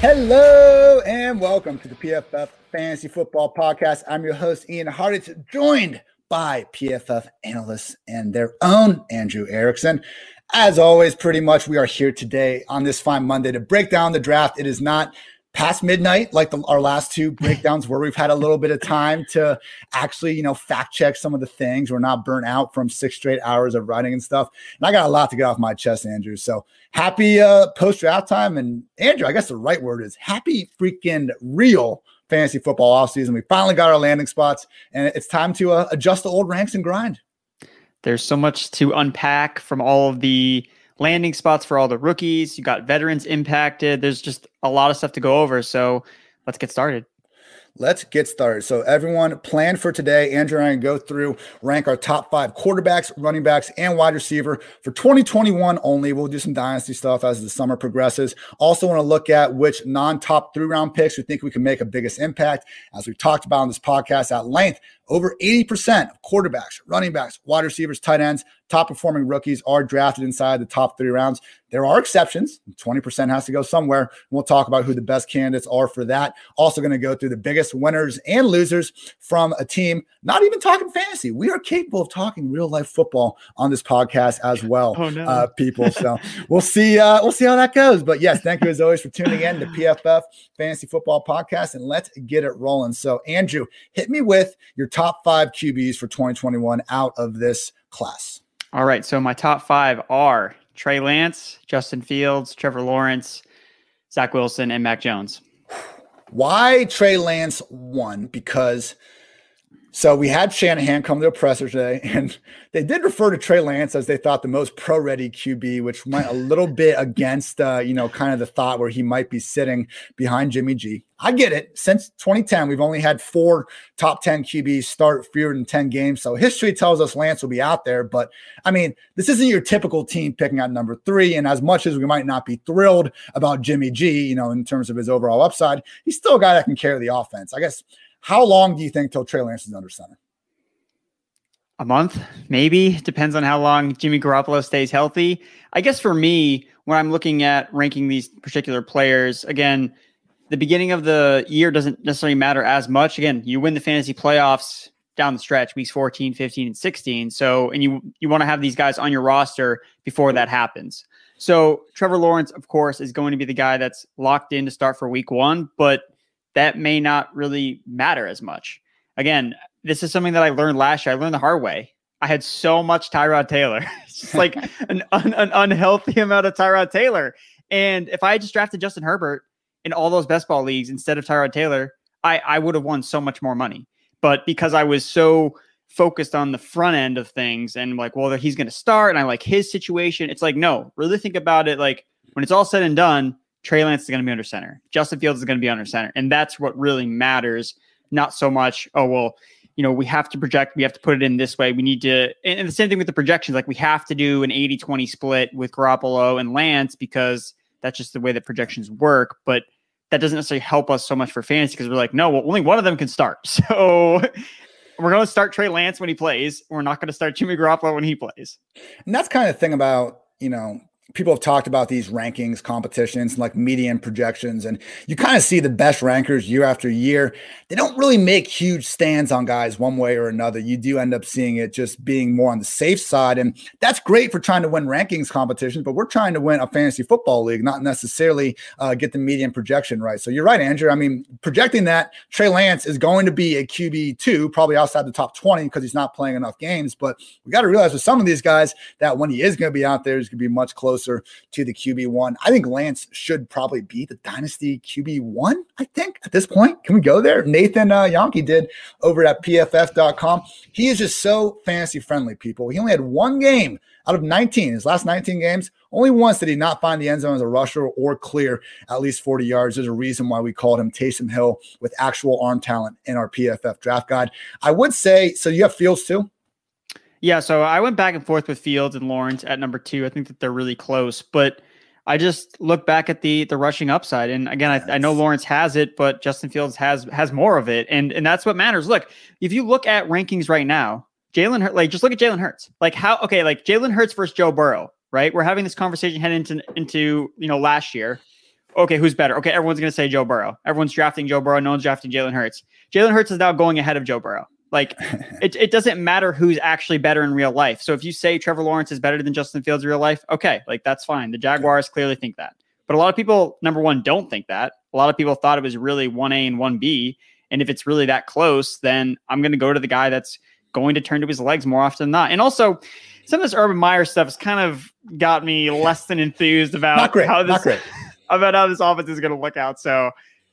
Hello and welcome to the PFF Fantasy Football Podcast. I'm your host, Ian Hartitz, joined by PFF analysts and their own Andrew Erickson. As always, pretty much we are here today on this fine Monday to break down the draft. It is not past midnight like the, our last two breakdowns where we've had a little bit of time to actually you know fact check some of the things we're not burnt out from six straight hours of writing and stuff. And i got a lot to get off my chest andrew. So happy uh post draft time and andrew i guess the right word is happy freaking real fantasy football offseason. We finally got our landing spots and it's time to uh, adjust the old ranks and grind. There's so much to unpack from all of the landing spots for all the rookies. You got veterans impacted. There's just a lot of stuff to go over. So let's get started. Let's get started. So, everyone, plan for today. Andrew and I go through, rank our top five quarterbacks, running backs, and wide receiver for 2021 only. We'll do some dynasty stuff as the summer progresses. Also, want to look at which non top three round picks we think we can make a biggest impact. As we've talked about on this podcast at length, over 80% of quarterbacks, running backs, wide receivers, tight ends, top performing rookies are drafted inside the top three rounds. There are exceptions. 20% has to go somewhere. We'll talk about who the best candidates are for that. Also, going to go through the biggest winners and losers from a team, not even talking fantasy. We are capable of talking real life football on this podcast as well, oh, no. uh, people. So we'll see. Uh, we'll see how that goes. But yes, thank you as always for tuning in to PFF Fantasy Football Podcast, and let's get it rolling. So, Andrew, hit me with your top five QBs for 2021 out of this class. All right. So my top five are Trey Lance, Justin Fields, Trevor Lawrence, Zach Wilson, and Mac Jones. Why Trey Lance won? Because so we had Shanahan come to a presser today, and they did refer to Trey Lance as they thought the most pro-ready QB, which went a little bit against, uh, you know, kind of the thought where he might be sitting behind Jimmy G. I get it. Since 2010, we've only had four top 10 QBs start fewer than 10 games. So history tells us Lance will be out there. But I mean, this isn't your typical team picking out number three. And as much as we might not be thrilled about Jimmy G, you know, in terms of his overall upside, he's still a guy that can carry the offense. I guess how long do you think till Trey Lance is under center? A month, maybe. Depends on how long Jimmy Garoppolo stays healthy. I guess for me, when I'm looking at ranking these particular players, again, the beginning of the year doesn't necessarily matter as much. Again, you win the fantasy playoffs down the stretch, weeks 14, 15, and 16. So, and you you want to have these guys on your roster before that happens. So, Trevor Lawrence, of course, is going to be the guy that's locked in to start for week one, but that may not really matter as much. Again, this is something that I learned last year. I learned the hard way. I had so much Tyrod Taylor. it's just like an, un, an unhealthy amount of Tyrod Taylor. And if I had just drafted Justin Herbert in all those best ball leagues instead of Tyrod Taylor, I, I would have won so much more money. But because I was so focused on the front end of things and like, well, he's going to start and I like his situation, it's like, no, really think about it. Like when it's all said and done, Trey Lance is going to be under center. Justin Fields is going to be under center. And that's what really matters. Not so much, oh, well, you know, we have to project, we have to put it in this way. We need to, and the same thing with the projections. Like we have to do an 80 20 split with Garoppolo and Lance because that's just the way that projections work. But that doesn't necessarily help us so much for fantasy because we're like, no, well, only one of them can start. So we're going to start Trey Lance when he plays. We're not going to start Jimmy Garoppolo when he plays. And that's kind of the thing about, you know, people have talked about these rankings competitions and like median projections, and you kind of see the best rankers year after year. They don't really make huge stands on guys one way or another. You do end up seeing it just being more on the safe side, and that's great for trying to win rankings competitions. But we're trying to win a fantasy football league, not necessarily uh, get the median projection right. So you're right, Andrew. I mean, projecting that Trey Lance is going to be a QB two, probably outside the top twenty because he's not playing enough games. But we got to realize with some of these guys that when he is going to be out there, he's going to be much closer to the QB one. I think Lance should probably be the dynasty QB one. I think at this point, can we go there? Nathan uh, Jahnke did over at PFF.com. He is just so fantasy friendly. People, he only had one game out of 19, his last 19 games. Only once did he not find the end zone as a rusher or clear at least 40 yards. There's a reason why we called him Taysom Hill with actual arm talent in our PFF draft guide. I would say so. You have Fields too. Yeah, so I went back and forth with Fields and Lawrence at number two. I think that they're really close, but I just look back at the the rushing upside, and again, I, I, know Lawrence has it, but Justin Fields has has more of it, and and that's what matters. Look, if you look at rankings right now, Jalen Hurts, like just look at Jalen Hurts, like how okay, like Jalen Hurts versus Joe Burrow, right? We're having this conversation heading into into you know last year. Okay, who's better? Okay, everyone's gonna say Joe Burrow. Everyone's drafting Joe Burrow. No one's drafting Jalen Hurts. Jalen Hurts is now going ahead of Joe Burrow. Like it, it doesn't matter who's actually better in real life. So if you say Trevor Lawrence is better than Justin Fields in real life, okay, like that's fine. The Jaguars clearly think that. But a lot of people, number one, don't think that. A lot of people thought it was really 1A and 1B. And if it's really that close, then I'm going to go to the guy that's going to turn to his legs more often than not. And also, some of this Urban Meyer stuff has kind of got me less than enthused about great, how this about how this offense is going to look out. So,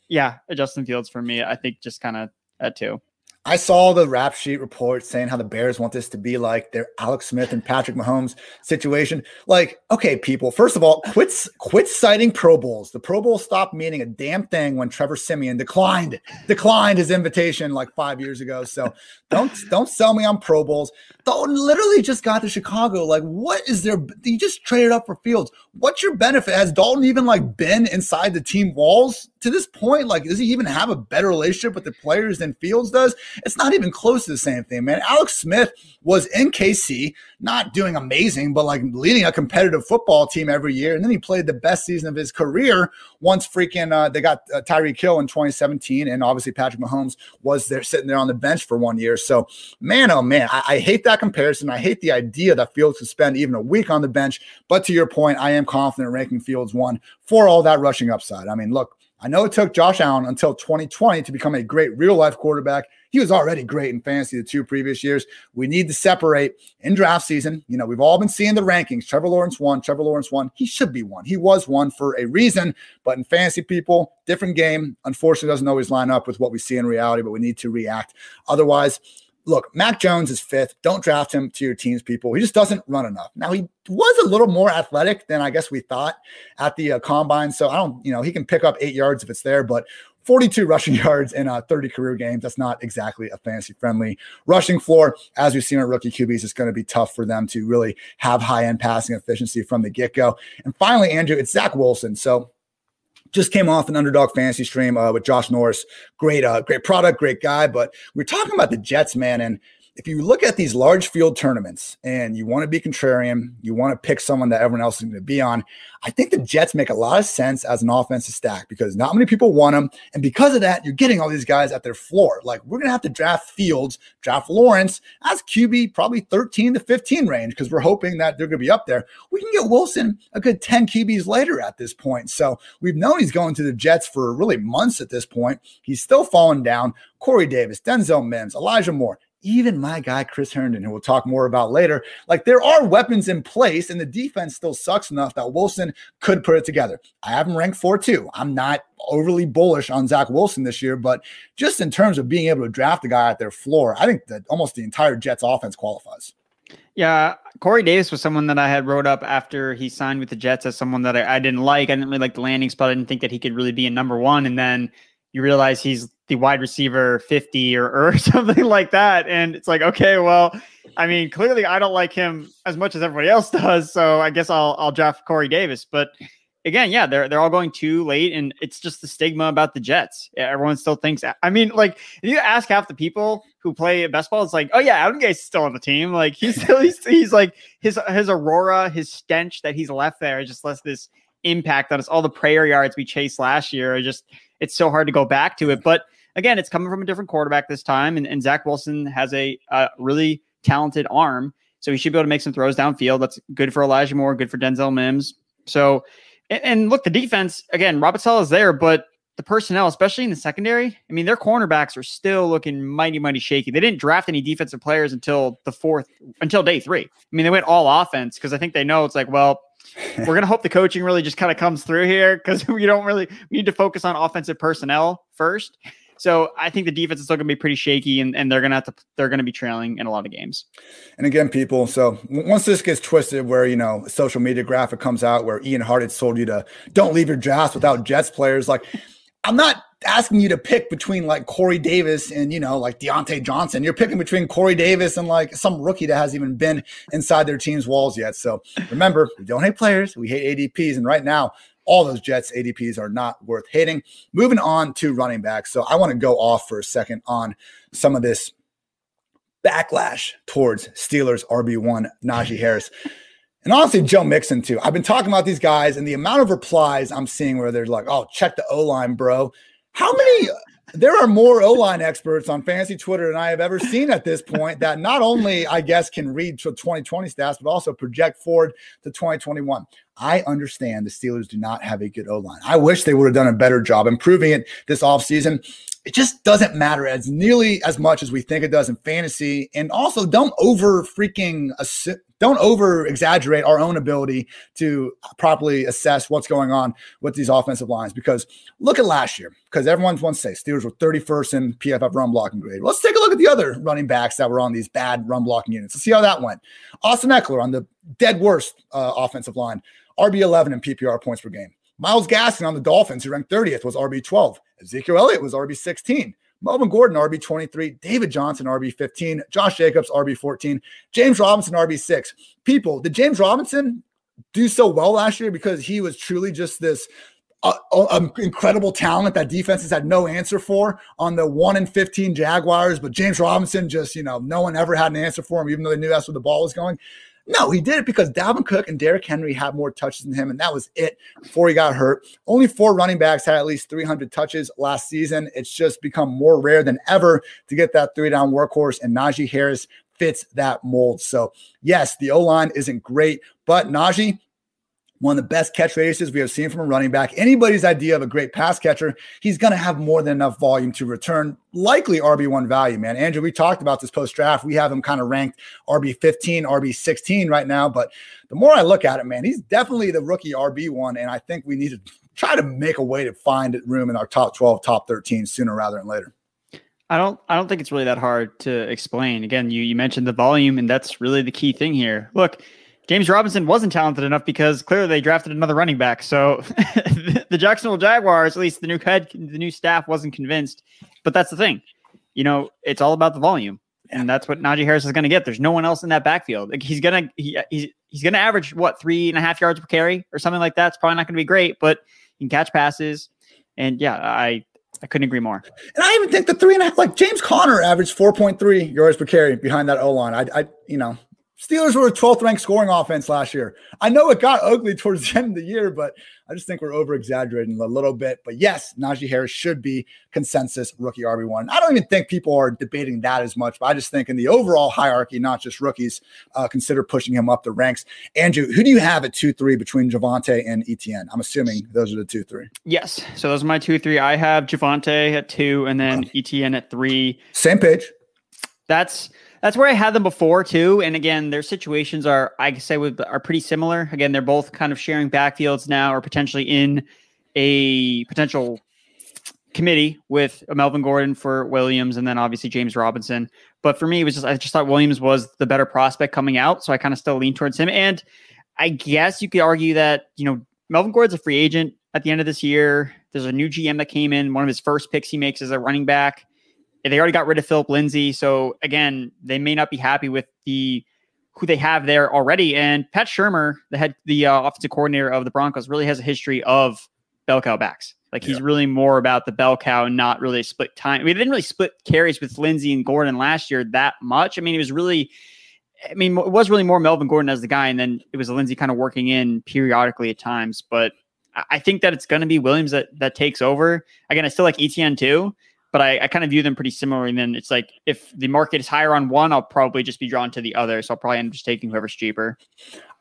yeah, Justin Fields for me, I think just kind of at two. I saw the rap sheet report saying how the Bears want this to be like their Alex Smith and Patrick Mahomes situation. Like, okay, people, first of all, quit quit citing Pro Bowls. The Pro Bowl stopped meaning a damn thing when Trevor Siemian declined declined his invitation like five years ago. So don't don't sell me on Pro Bowls. Dalton literally just got to Chicago. Like, what is there? You just traded up for Fields. What's your benefit? Has Dalton even like been inside the team walls to this point? Like, does he even have a better relationship with the players than Fields does? It's not even close to the same thing, man. Alex Smith was in KC, not doing amazing, but like leading a competitive football team every year. And then he played the best season of his career once freaking uh, they got uh, Tyreek Hill in 2017. And obviously, Patrick Mahomes was there sitting there on the bench for one year. So, man, oh man, I, I hate that comparison. I hate the idea that Fields could spend even a week on the bench. But to your point, I am confident ranking Fields one for all that rushing upside. I mean, look, I know it took Josh Allen until 2020 to become a great real life quarterback. He was already great in fantasy the two previous years. We need to separate in draft season. You know, we've all been seeing the rankings. Trevor Lawrence won, Trevor Lawrence won. He should be one. He was one for a reason. But in fantasy, people, different game. Unfortunately, doesn't always line up with what we see in reality, but we need to react. Otherwise, look, Mac Jones is fifth. Don't draft him to your teams, people. He just doesn't run enough. Now, he was a little more athletic than I guess we thought at the uh, combine. So I don't, you know, he can pick up eight yards if it's there, but 42 rushing yards in uh, 30 career games. That's not exactly a fantasy friendly rushing floor. As we've seen at rookie QBs, it's going to be tough for them to really have high end passing efficiency from the get go. And finally, Andrew, it's Zach Wilson. So just came off an underdog fantasy stream uh, with Josh Norris. Great, uh, great product, great guy. But we're talking about the Jets, man. And if you look at these large field tournaments and you want to be contrarian, you want to pick someone that everyone else is going to be on, I think the Jets make a lot of sense as an offensive stack because not many people want them. And because of that, you're getting all these guys at their floor. Like we're going to have to draft Fields, draft Lawrence as QB, probably 13 to 15 range because we're hoping that they're going to be up there. We can get Wilson a good 10 QBs later at this point. So we've known he's going to the Jets for really months at this point. He's still falling down. Corey Davis, Denzel Mims, Elijah Moore even my guy Chris Herndon, who we'll talk more about later. Like there are weapons in place, and the defense still sucks enough that Wilson could put it together. I have him ranked four two. I'm not overly bullish on Zach Wilson this year, but just in terms of being able to draft a guy at their floor, I think that almost the entire Jets offense qualifies. Yeah, Corey Davis was someone that I had wrote up after he signed with the Jets as someone that I, I didn't like. I didn't really like the landing spot. I didn't think that he could really be a number one. And then you realize he's the wide receiver 50 or, or something like that. And it's like, okay, well, I mean, clearly I don't like him as much as everybody else does. So I guess I'll I'll draft Corey Davis. But again, yeah, they're they're all going too late, and it's just the stigma about the Jets. Everyone still thinks. I mean, like if you ask half the people who play best ball, it's like, oh yeah, Adam Gase still on the team. Like he's still he's, he's like his his aurora, his stench that he's left there just lets this impact on us. All the prayer yards we chased last year are just it's so hard to go back to it. But again, it's coming from a different quarterback this time, and, and Zach Wilson has a, really talented arm. So he should be able to make some throws downfield. That's good for Elijah Moore, good for Denzel Mims. So, and, and look, the defense again, Robert Saleh is there, but the personnel, especially in the secondary, I mean, their cornerbacks are still looking mighty, mighty shaky. They didn't draft any defensive players until the fourth, until day three. I mean, they went all offense because I think they know it's like, well, we're going to hope the coaching really just kind of comes through here because we don't really we need to focus on offensive personnel first. So I think the defense is still going to be pretty shaky, and, and they're going to have to they're going to be trailing in a lot of games. And again, people. So once this gets twisted, where you know social media graphic comes out where Ian Hartitz told you to don't leave your drafts without Jets players, like I'm not asking you to pick between like Corey Davis and you know like Diontae Johnson. You're picking between Corey Davis and like some rookie that hasn't even been inside their team's walls yet. So remember, we don't hate players, we hate ADPs, and right now all those Jets ADPs are not worth hating. Moving on to running backs. So I want to go off for a second on some of this backlash towards Steelers RB1 Najee Harris. And honestly, Joe Mixon too. I've been talking about these guys and the amount of replies I'm seeing where they're like, oh, check the O line, bro. How many there are more O line experts on fantasy Twitter than I have ever seen at this point that not only, I guess, can read to 2020 stats, but also project forward to 2021. I understand the Steelers do not have a good O line. I wish they would have done a better job improving it this offseason. It just doesn't matter as nearly as much as we think it does in fantasy. And also, don't over freaking don't over exaggerate our own ability to properly assess what's going on with these offensive lines. Because look at last year, because everyone wants to say Steelers were 31st in PFF run blocking grade. Let's take a look at the other running backs that were on these bad run blocking units. Let's see how that went. Austin Ekeler on the dead worst uh, offensive line, RB11 in PPR points per game. Myles Gaskin on the Dolphins, who ranked 30th, was RB12. Ezekiel Elliott was RB16. Melvin Gordon, RB23, David Johnson, RB15, Josh Jacobs, RB14, James Robinson, RB6. People, did James Robinson do so well last year because he was truly just this uh, incredible talent that defenses had no answer for on the 1 in 15 Jaguars, but James Robinson just, you know, no one ever had an answer for him, even though they knew that's where the ball was going. No, he did it because Dalvin Cook and Derrick Henry had more touches than him, and that was it before he got hurt. Only four running backs had at least 300 touches last season. It's just become more rare than ever to get that three down workhorse, and Najee Harris fits that mold. So, yes, the O line isn't great, but Najee one of the best catch radiuses we have seen from a running back. Anybody's idea of a great pass catcher, he's going to have more than enough volume to return likely RB1 value, man. Andrew, we talked about this post draft. We have him kind of ranked RB15, RB16 right now. But the more I look at it, man, he's definitely the rookie RB1. And I think we need to try to make a way to find room in our top 12, top 13 sooner rather than later. I don't I don't think it's really that hard to explain. Again, you you mentioned the volume, and that's really the key thing here. Look, James Robinson wasn't talented enough because clearly they drafted another running back. So the Jacksonville Jaguars, at least the new head, the new staff wasn't convinced. But that's the thing, you know, it's all about the volume, and that's what Najee Harris is going to get. There's no one else in that backfield. Like he's gonna he, he's he's gonna average what three and a half yards per carry or something like that. It's probably not going to be great, but he can catch passes. And yeah, I I couldn't agree more. And I even think the three and a half, like James Conner averaged 4.3 yards per carry behind that O line. I, I, you know, Steelers were a 12th ranked scoring offense last year. I know it got ugly towards the end of the year, but I just think we're over exaggerating a little bit. But yes, Najee Harris should be consensus rookie RB1. I don't even think people are debating that as much, but I just think in the overall hierarchy, not just rookies, uh, consider pushing him up the ranks. Andrew, who do you have at 2 3 between Javonte and ETN? I'm assuming those are the 2 3. Yes. So those are my 2 3. I have Javonte at 2 and then ETN at 3. Same page. That's that's where I had them before too. And again, their situations are, I say, with, are pretty similar. Again, they're both kind of sharing backfields now, or potentially in a potential committee with Melvin Gordon for Williams, and then obviously James Robinson. But for me, it was just I just thought Williams was the better prospect coming out, so I kind of still lean towards him. And I guess you could argue that you know Melvin Gordon's a free agent at the end of this year. There's a new GM that came in. One of his first picks he makes is a running back they already got rid of Phillip Lindsay. So again, they may not be happy with the who they have there already. And Pat Shurmur, the head, the uh, offensive coordinator of the Broncos, really has a history of bell cow backs. Like he's yeah. really more about the bell cow and not really split time. I mean, they didn't really split carries with Lindsay and Gordon last year that much. I mean, it was really, I mean, it was really more Melvin Gordon as the guy, and then it was Lindsay kind of working in periodically at times. But I think that it's going to be Williams that that takes over. Again, I still like ETN too, but I, I kind of view them pretty similarly. And then it's like if the market is higher on one, I'll probably just be drawn to the other. So I'll probably end up just taking whoever's cheaper.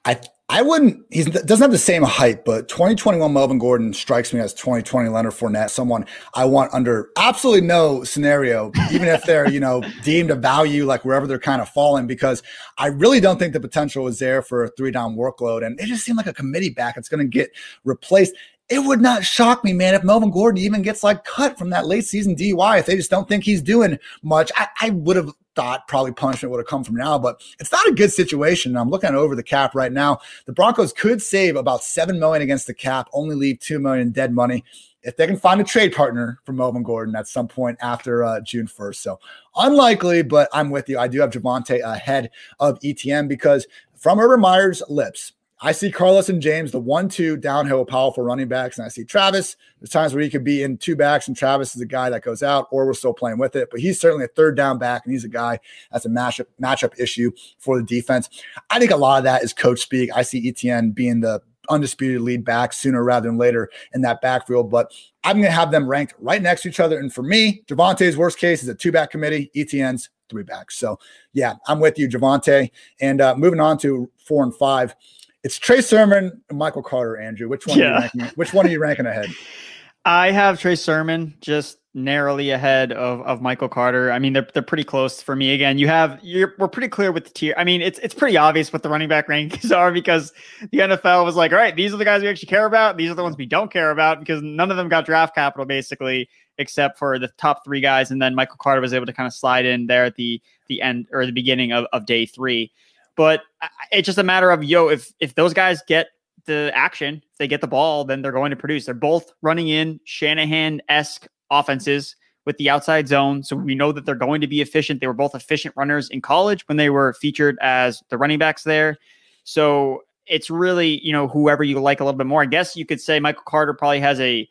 I I wouldn't. He doesn't have the same height, but 2021 Melvin Gordon strikes me as 2020 Leonard Fournette, someone I want under absolutely no scenario, even if they're you know deemed a value like wherever they're kind of falling, because I really don't think the potential is there for a three down workload, and it just seemed like a committee back. It's going to get replaced it would not shock me, man, if Melvin Gordon even gets like cut from that late season DUI. If they just don't think he's doing much, I, I would have thought probably punishment would have come from now, but it's not a good situation. I'm looking over the cap right now. The Broncos could save about seven million against the cap, only leave two million dead money if they can find a trade partner for Melvin Gordon at some point after uh, June 1st. So unlikely, but I'm with you. I do have Javonte ahead of ETN because from Urban Meyer's lips, I see Carlos and James, the one-two downhill powerful running backs, and I see Travis. There's times where he could be in two backs, and Travis is a guy that goes out, or we're still playing with it. But he's certainly a third down back, and he's a guy that's a matchup matchup issue for the defense. I think a lot of that is coach speak. I see Etienne being the undisputed lead back sooner rather than later in that backfield. But I'm going to have them ranked right next to each other. And for me, Javonte's worst case is a two back committee, Etienne's three backs. So yeah, I'm with you, Javonte. And uh, moving on to four and five. It's Trey Sermon Michael Carter, Andrew. Which one? Yeah. Are you ranking, which one are you ranking ahead? I have Trey Sermon just narrowly ahead of, of Michael Carter. I mean, they're they're pretty close for me. Again, you have you're we're pretty clear with the tier. I mean, it's it's pretty obvious what the running back rankings are because the NFL was like, all right, these are the guys we actually care about. These are the ones we don't care about because none of them got draft capital basically, except for the top three guys, and then Michael Carter was able to kind of slide in there at the the end or the beginning of, of day three. But it's just a matter of yo, if if those guys get the action, if they get the ball, then they're going to produce. They're both running in Shanahan esque offenses with the outside zone. So we know that they're going to be efficient. They were both efficient runners in college when they were featured as the running backs there. So it's really, you know, whoever you like a little bit more. I guess you could say Michael Carter probably has a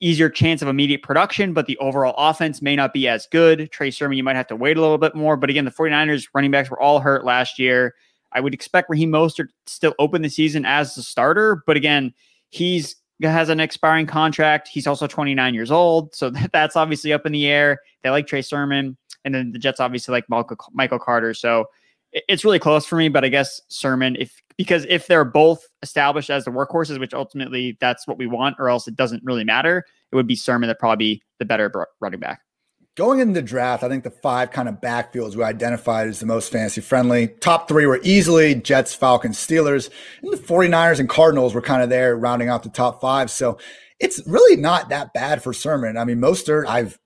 easier chance of immediate production, but the overall offense may not be as good. Trey Sermon, you might have to wait a little bit more. But again, the 49ers running backs were all hurt last year. I would expect Raheem Mostert still open the season as the starter, but again, he's has an expiring contract. He's also 29 years old, so that, that's obviously up in the air. They like Trey Sermon, and then the Jets obviously like Michael, Michael Carter. So it's really close for me, but I guess Sermon, if because if they're both established as the workhorses, which ultimately that's what we want, or else it doesn't really matter, it would be Sermon that probably the better running back. Going into the draft, I think the five kind of backfields we identified as the most fantasy friendly. Top three were easily Jets, Falcons, Steelers, and the 49ers and Cardinals were kind of there rounding out the top five. So it's really not that bad for Sermon. I mean, Mostert, I've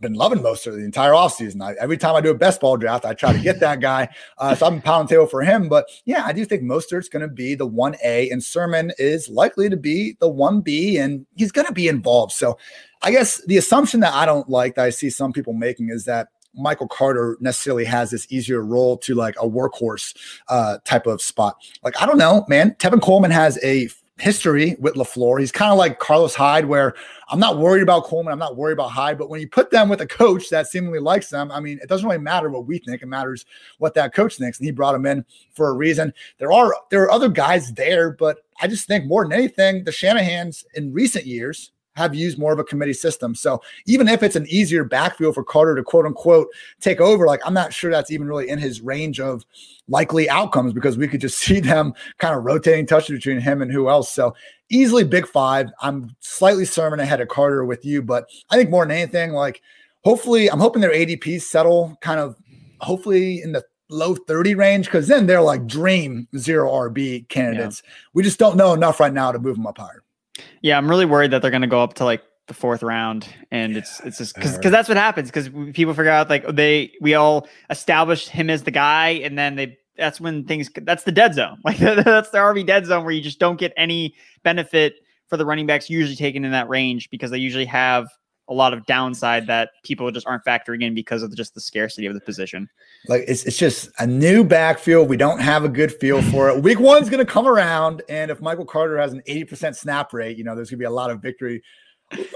been loving most of the entire offseason. I, every time I do a best ball draft, I try to get that guy. Uh, so I'm pounding table for him. But yeah, I do think Mostert's going to be the 1A, and Sermon is likely to be the 1B, and he's going to be involved. So I guess the assumption that I don't like that I see some people making is that Michael Carter necessarily has this easier role to like a workhorse uh, type of spot. Like, I don't know, man. Tevin Coleman has a history with LaFleur. He's kind of like Carlos Hyde, where I'm not worried about Coleman. I'm not worried about Hyde. But when you put them with a coach that seemingly likes them, I mean, it doesn't really matter what we think. It matters what that coach thinks. And he brought him in for a reason. There are there are other guys there, but I just think more than anything, the Shanahan's in recent years have used more of a committee system. So even if it's an easier backfield for Carter to quote unquote take over, like I'm not sure that's even really in his range of likely outcomes because we could just see them kind of rotating touches between him and who else. So easily big five. I'm slightly sermon ahead of Carter with you, but I think more than anything, like hopefully I'm hoping their ADPs settle kind of hopefully in the low 30 range because then they're like dream zero RB candidates. Yeah. We just don't know enough right now to move them up higher. Yeah, I'm really worried that they're going to go up to like the fourth round, and yeah, it's it's just because because that's what happens because people figure out like they we all established him as the guy, and then they that's when things that's the dead zone. Like that's the RB dead zone where you just don't get any benefit for the running backs usually taken in that range because they usually have a lot of downside that people just aren't factoring in because of just the scarcity of the position. Like it's it's just a new backfield. We don't have a good feel for it. Week one's to come around, and if Michael Carter has an eighty percent snap rate, you know there's to be a lot of victory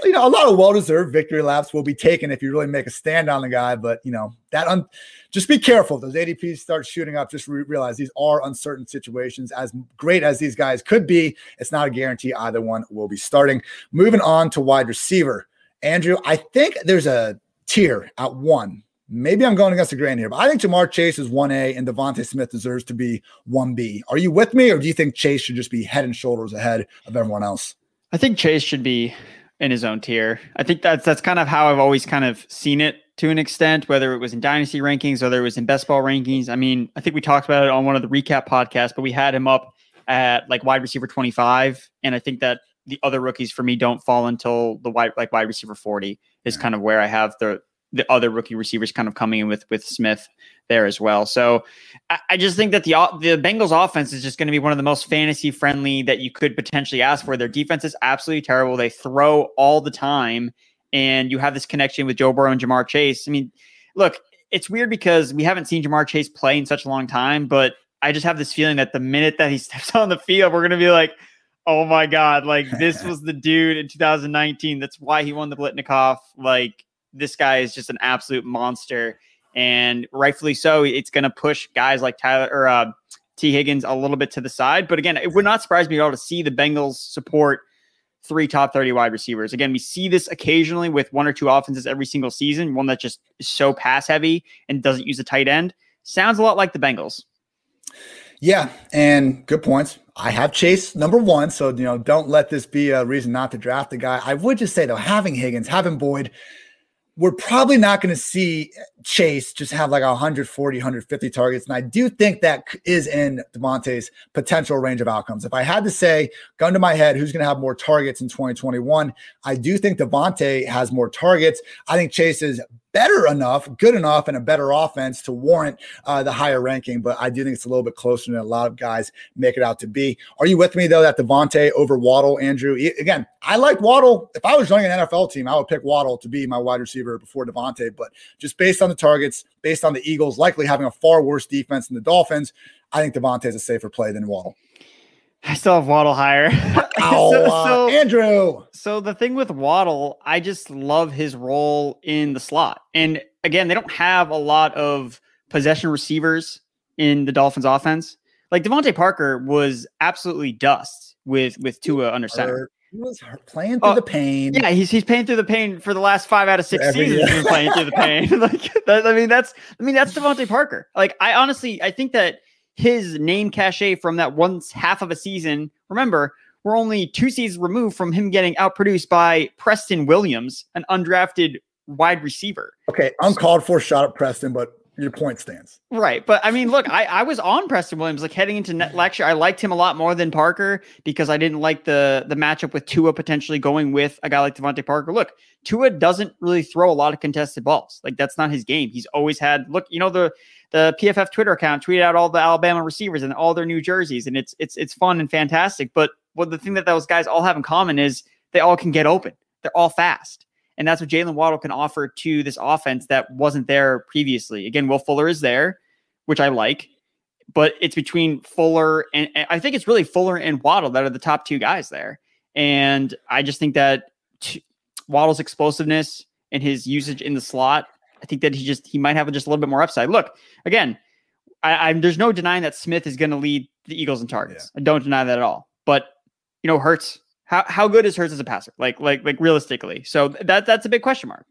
you know, a lot of well-deserved victory laps will be taken if you really make a stand on the guy. But you know, that un- just be careful. Those ADPs start shooting up. Just re- realize these are uncertain situations. As great as these guys could be, it's not a guarantee either one will be starting. Moving on to wide receiver, Andrew. I think there's a tier at one. Maybe I'm going against the grain here, but I think Ja'Marr Chase is 1A and DeVonta Smith deserves to be 1B. Are you with me, or do you think Chase should just be head and shoulders ahead of everyone else? I think Chase should be in his own tier. I think that's that's kind of how I've always kind of seen it to an extent, whether it was in dynasty rankings, whether it was in best ball rankings. I mean, I think we talked about it on one of the recap podcasts, but we had him up at like wide receiver 25. And I think that the other rookies for me don't fall until the wide like wide receiver 40 is kind of where I have the the other rookie receivers kind of coming in with with Smith there as well. So I, I just think that the the Bengals offense is just going to be one of the most fantasy friendly that you could potentially ask for. Their defense is absolutely terrible. They throw all the time, and you have this connection with Joe Burrow and Ja'Marr Chase. I mean, look, it's weird because we haven't seen Ja'Marr Chase play in such a long time, but I just have this feeling that the minute that he steps on the field, we're going to be like, oh my god, like this was the dude in 2019. That's why he won the Biletnikoff. Like this guy is just an absolute monster, and rightfully so. It's going to push guys like Tyler or uh, Tee Higgins a little bit to the side. But again, it would not surprise me at all to see the Bengals support three top 30 wide receivers. Again, we see this occasionally with one or two offenses every single season, one that just is so pass heavy and doesn't use a tight end. Sounds a lot like the Bengals. Yeah, and good points. I have Chase number one, so you know, don't let this be a reason not to draft the guy. I would just say though, having Higgins, having Boyd, we're probably not going to see Chase just have like 140, 150 targets. And I do think that is in DeVonta's potential range of outcomes. If I had to say, gun to my head, who's going to have more targets in 2021, I do think DeVonta has more targets. I think Chase is better enough, good enough, and a better offense to warrant uh, the higher ranking. But I do think it's a little bit closer than a lot of guys make it out to be. Are you with me though that DeVonta over Waddle, Andrew? Again, I like Waddle. If I was running an NFL team, I would pick Waddle to be my wide receiver before DeVonta. But just based on the targets, based on the Eagles likely having a far worse defense than the Dolphins, I think DeVonta is a safer play than Waddle. I still have Waddle higher. Ow, so, uh, so, Andrew. So the thing with Waddle, I just love his role in the slot. And again, they don't have a lot of possession receivers in the Dolphins offense. Like DeVante Parker was absolutely dust with with Tua under center. He was playing through oh, the pain. Yeah, he's he's paying through the pain for the last five out of six Every seasons. He's been playing through the pain. like that, I mean, that's I mean that's DeVante Parker. Like I honestly, I think that his name cachet from that once half of a season. Remember, we're only two seasons removed from him getting outproduced by Preston Williams, an undrafted wide receiver. Okay, uncalled for shot at Preston, but your point stands. Right. But I mean, look, I, I was on Preston Williams like heading into net lecture. I liked him a lot more than Parker because I didn't like the the matchup with Tua potentially going with a guy like DeVante Parker. Look, Tua doesn't really throw a lot of contested balls. Like that's not his game. He's always had look, you know, the the PFF Twitter account tweeted out all the Alabama receivers and all their new jerseys, and it's it's it's fun and fantastic. But what the thing that those guys all have in common is they all can get open. They're all fast. And that's what Jaylen Waddle can offer to this offense that wasn't there previously. Again, Will Fuller is there, which I like, but it's between Fuller and, and I think it's really Fuller and Waddle that are the top two guys there. And I just think that t- Waddle's explosiveness and his usage in the slot I think that he just he might have just a little bit more upside. Look, again, I, am there's no denying that Smith is going to lead the Eagles in targets. Yeah. I don't deny that at all. But you know, Hurts, how how good is Hurts as a passer? Like like like realistically, so that that's a big question mark.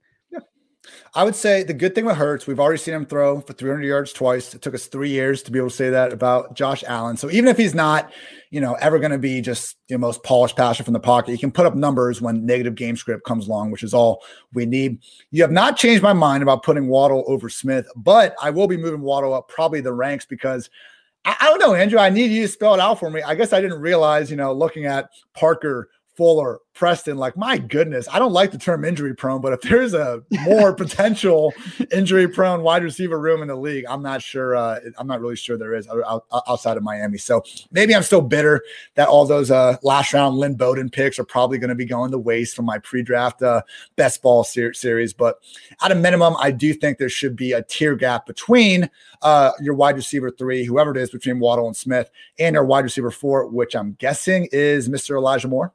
I would say the good thing with Hurts, we've already seen him throw for 300 yards twice. It took us three years to be able to say that about Josh Allen. So even if he's not, you know, ever going to be just the most polished passer from the pocket, he can put up numbers when negative game script comes along, which is all we need. You have not changed my mind about putting Waddle over Smith, but I will be moving Waddle up probably the ranks because I, I don't know, Andrew. I need you to spell it out for me. I guess I didn't realize, you know, looking at Parker Fuller, Preston, like my goodness, I don't like the term injury prone, but if there's a more potential injury prone wide receiver room in the league, I'm not sure. Uh, I'm not really sure there is outside of Miami. So maybe I'm still bitter that all those uh, last round Lynn Bowden picks are probably going to be going to waste from my pre-draft uh, best ball ser- series. But at a minimum, I do think there should be a tier gap between uh, your wide receiver three, whoever it is between Waddle and Smith, and your wide receiver four, which I'm guessing is Mr. Elijah Moore.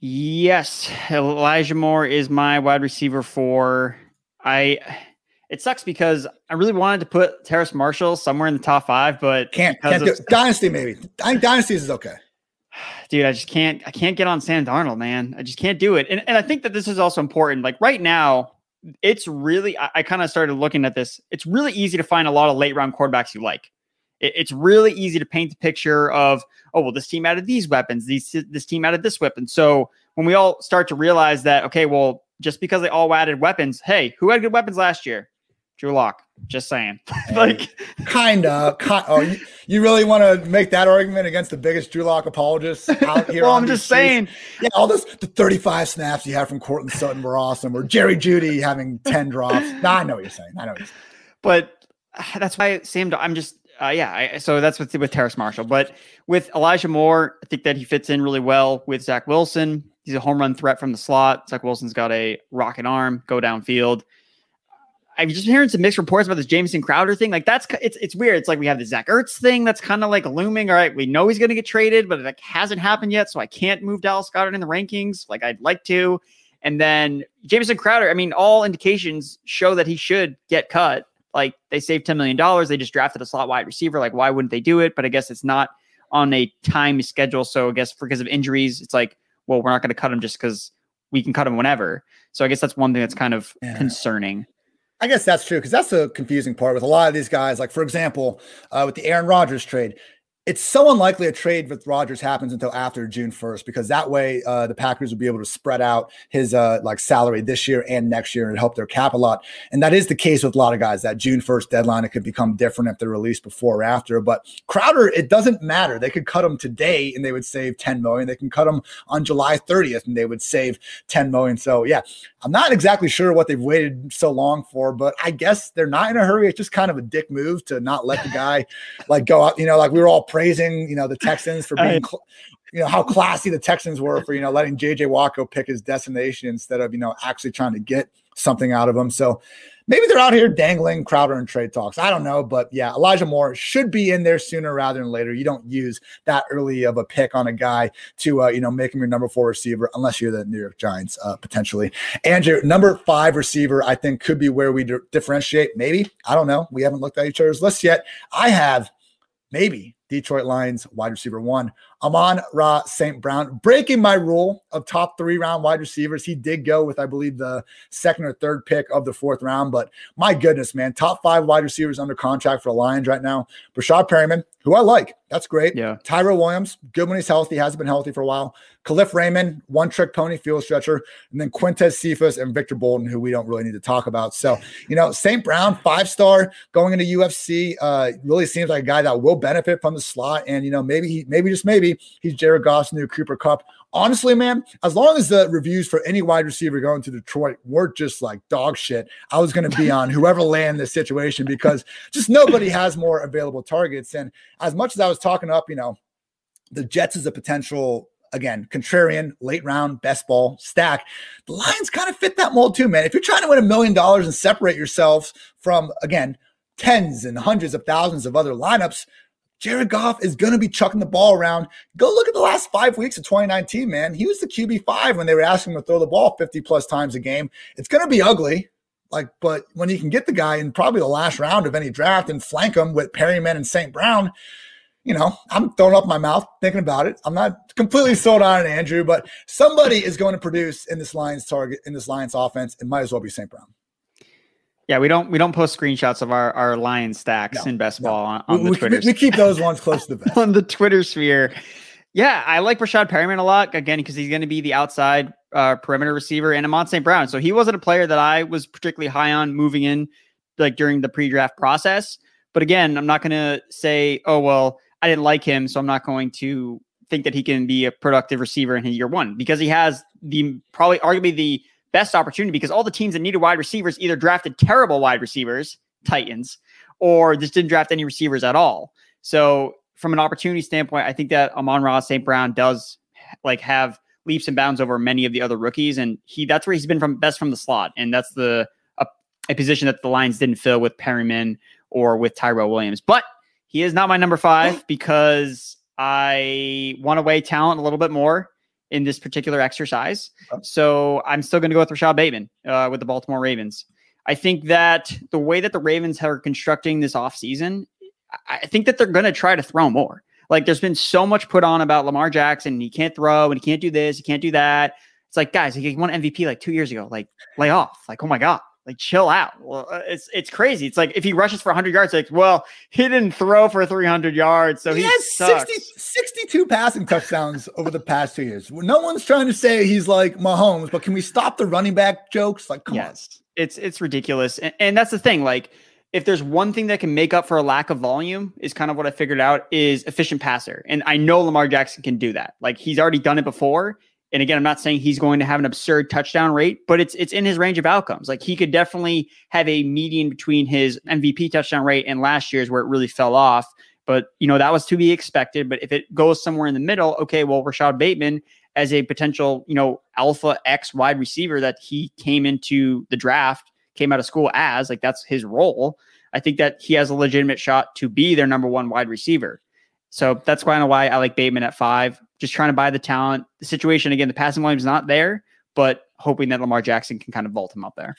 Yes, Elijah Moore is my wide receiver for I it sucks because I really wanted to put Terrace Marshall somewhere in the top five, but can't, can't do, dynasty maybe. I think dynasties is okay. Dude, I just can't I can't get on Sam Darnold, man. I just can't do it. And and I think that this is also important. Like right now, it's really I, I kind of started looking at this. It's really easy to find a lot of late round quarterbacks you like it, it's really easy to paint the picture of, oh, well, this team added these weapons, these this team added this weapon. So when we all start to realize that, okay, well, just because they all added weapons, hey, who had good weapons last year? Drew Lock. Just saying. like kind of. Kind, oh, you, you, really want to make that argument against the biggest Drew Lock apologists out here? well, I'm just saying. Yeah, all those the 35 snaps you had from Courtland Sutton were awesome, or Jerry Jeudy having 10 drops. nah, I know what you're saying. I know what you're saying. But uh, that's why Sam. I'm just uh, yeah, I, so that's with with Terrace Marshall. But with Elijah Moore, I think that he fits in really well with Zach Wilson. He's a home run threat from the slot. Zach Wilson's got a rocket arm, go downfield. I'm just been hearing some mixed reports about this Jamison Crowder thing. Like that's it's it's weird. It's like we have the Zach Ertz thing that's kind of like looming. All right, we know he's going to get traded, but it like hasn't happened yet. So I can't move Dallas Goedert in the rankings like I'd like to. And then Jamison Crowder. I mean, all indications show that he should get cut. Like they saved $10 million. They just drafted a slot wide receiver. Like, why wouldn't they do it? But I guess it's not on a time schedule. So I guess because of injuries, it's like, well, we're not going to cut him just because we can cut him whenever. So I guess that's one thing that's kind of yeah. concerning. I guess that's true because that's the confusing part with a lot of these guys. Like, for example, uh, with the Aaron Rodgers trade, it's so unlikely a trade with Rodgers happens until after June 1st because that way uh, the Packers would be able to spread out his uh, like salary this year and next year and help their cap a lot. And that is the case with a lot of guys. That June 1st deadline it could become different if they're released before or after. But Crowder, it doesn't matter. They could cut him today and they would save 10 million. They can cut him on July 30th and they would save 10 million. So yeah, I'm not exactly sure what they've waited so long for, but I guess they're not in a hurry. It's just kind of a dick move to not let the guy like go out. You know, like we were all praising, you know, the Texans for being, cl- you know, how classy the Texans were for, you know, letting JJ Watt go pick his destination instead of, you know, actually trying to get something out of him. So maybe they're out here dangling Crowder and trade talks. I don't know, but yeah, Elijah Moore should be in there sooner rather than later. You don't use that early of a pick on a guy to uh, you know make him your number four receiver unless you're the New York Giants uh, potentially. Andrew, number five receiver, I think could be where we d- differentiate. Maybe I don't know. We haven't looked at each other's list yet. I have maybe Detroit Lions wide receiver one, Amon-Ra St. Brown, breaking my rule of top three round wide receivers. He did go with, I believe, the second or third pick of the fourth round. But my goodness, man, top five wide receivers under contract for the Lions right now. Breshad Perriman, who I like. That's great. Yeah. Tyrell Williams, good when he's healthy, hasn't been healthy for a while. Kalif Raymond, one trick pony field stretcher, and then Quintez Cephus and Victor Bolden, who we don't really need to talk about. So, you know, St. Brown, five star going into USC, uh, really seems like a guy that will benefit from the slot. And, you know, maybe he, maybe just maybe he's Jared Goff's new Cooper Kupp. Honestly, man, as long as the reviews for any wide receiver going to Detroit were just like dog shit, I was going to be on whoever land this situation because just nobody has more available targets. And as much as I was talking up, you know, the Jets is a potential again, contrarian, late round, best ball stack. The Lions kind of fit that mold too, man. If you're trying to win a million dollars and separate yourselves from, again, tens and hundreds of thousands of other lineups, Jared Goff is going to be chucking the ball around. Go look at the last five weeks of 2019, man. He was the QB5 when they were asking him to throw the ball 50 plus times a game. It's going to be ugly. Like, but when you can get the guy in probably the last round of any draft and flank him with Perriman and St. Brown, you know, I'm throwing up my mouth thinking about it. I'm not completely sold on it, Andrew, but somebody is going to produce in this Lions target in this Lions offense. It might as well be St. Brown. Yeah, we don't we don't post screenshots of our our lion stacks no, in best no. ball on, on we, the Twitter. We, we, keep those ones close to the vest. on the Twitter sphere. Yeah, I like Rashad Perriman a lot again because he's going to be the outside uh, perimeter receiver and Amon St. Brown. So he wasn't a player that I was particularly high on moving in like during the pre-draft process. But again, I'm not going to say, oh well, I didn't like him, so I'm not going to think that he can be a productive receiver in his year one because he has the probably arguably the best opportunity because all the teams that needed wide receivers either drafted terrible wide receivers, Titans, or just didn't draft any receivers at all. So from an opportunity standpoint, I think that Amon-Ra St. Brown does like have leaps and bounds over many of the other rookies, and he that's where he's been from best from the slot, and that's the a, a position that the Lions didn't fill with Perriman or with Tyrell Williams. But he is not my number five because I want to weigh talent a little bit more in this particular exercise. So I'm still going to go with Rashod Bateman uh, with the Baltimore Ravens. I think that the way that the Ravens are constructing this offseason, I think that they're going to try to throw more. Like there's been so much put on about Lamar Jackson. He can't throw and he can't do this. He can't do that. It's like, guys, he won MVP like two years ago. Like, lay off. Like, oh my God. Like, chill out. Well, uh, it's it's crazy. It's like if he rushes for 100 yards, like, well, he didn't throw for 300 yards, so he, he has 60, 62 passing touchdowns over the past two years. No one's trying to say he's like Mahomes, but can we stop the running back jokes? Like, come yes, on. It's it's ridiculous, and, and that's the thing. Like, if there's one thing that can make up for a lack of volume, is kind of what I figured out is efficient passer. And I know Lamar Jackson can do that. Like he's already done it before. And again, I'm not saying he's going to have an absurd touchdown rate, but it's it's in his range of outcomes. Like he could definitely have a median between his MVP touchdown rate and last year's where it really fell off. But you know, that was to be expected. But if it goes somewhere in the middle, okay, well, Rashod Bateman as a potential, you know, alpha X wide receiver that he came into the draft came out of school as like that's his role. I think that he has a legitimate shot to be their number one wide receiver. So that's kind of why I like Bateman at five. Just trying to buy the talent. The situation again, the passing volume is not there, but hoping that Lamar Jackson can kind of vault him up there.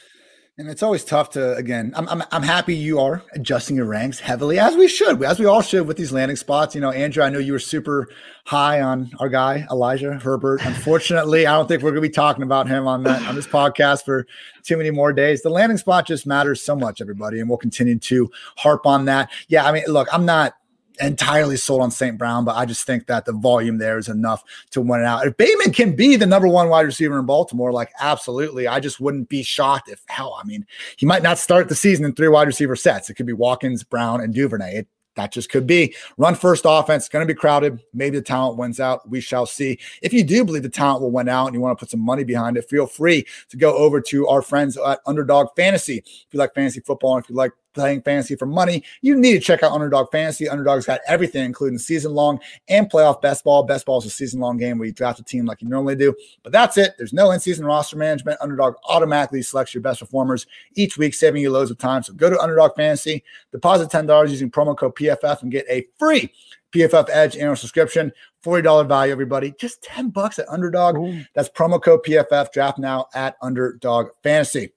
And it's always tough to again. I'm, I'm I'm happy you are adjusting your ranks heavily as we should, as we all should with these landing spots. You know, Andrew, I know you were super high on our guy Elijah Herbert. Unfortunately, I don't think we're going to be talking about him on that on this podcast for too many more days. The landing spot just matters so much, everybody, and we'll continue to harp on that. Yeah, I mean, look, I'm not entirely sold on St. Brown, but I just think that the volume there is enough to win it out. If Bateman can be the number one wide receiver in Baltimore, like absolutely, I just wouldn't be shocked if hell, I mean, he might not start the season in three wide receiver sets. It could be Watkins, Brown, and Duvernay. It that just could be run first offense, going to be crowded. Maybe the talent wins out. We shall see. If you do believe the talent will win out and you want to put some money behind it, feel free to go over to our friends at Underdog Fantasy. If you like fantasy football, and if you like playing fantasy for money, you need to check out Underdog Fantasy. Underdog's got everything, including season long and playoff best ball. Best ball is a season long game where you draft a team like you normally do. But that's it. There's no in season roster management. Underdog automatically selects your best performers each week, saving you loads of time. So go to Underdog Fantasy, deposit $10 using promo code PFF and get a free PFF Edge annual subscription. $40 value, everybody. Just 10 bucks at Underdog. Ooh. That's promo code PFF. Draft now at Underdog Fantasy.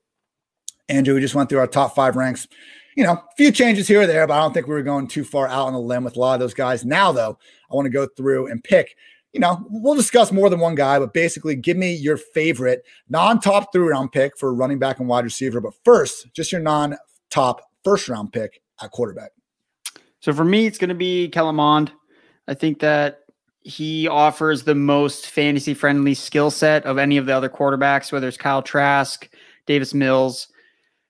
Andrew, we just went through our top five ranks you know, a few changes here or there, but I don't think we were going too far out on the limb with a lot of those guys. Now, though, I want to go through and pick. You know, we'll discuss more than one guy, but basically, give me your favorite non-top three round pick for running back and wide receiver. But first, just your non-top first round pick at quarterback. So for me, it's going to be Kellen Mond. I think that he offers the most fantasy friendly skill set of any of the other quarterbacks, whether it's Kyle Trask, Davis Mills.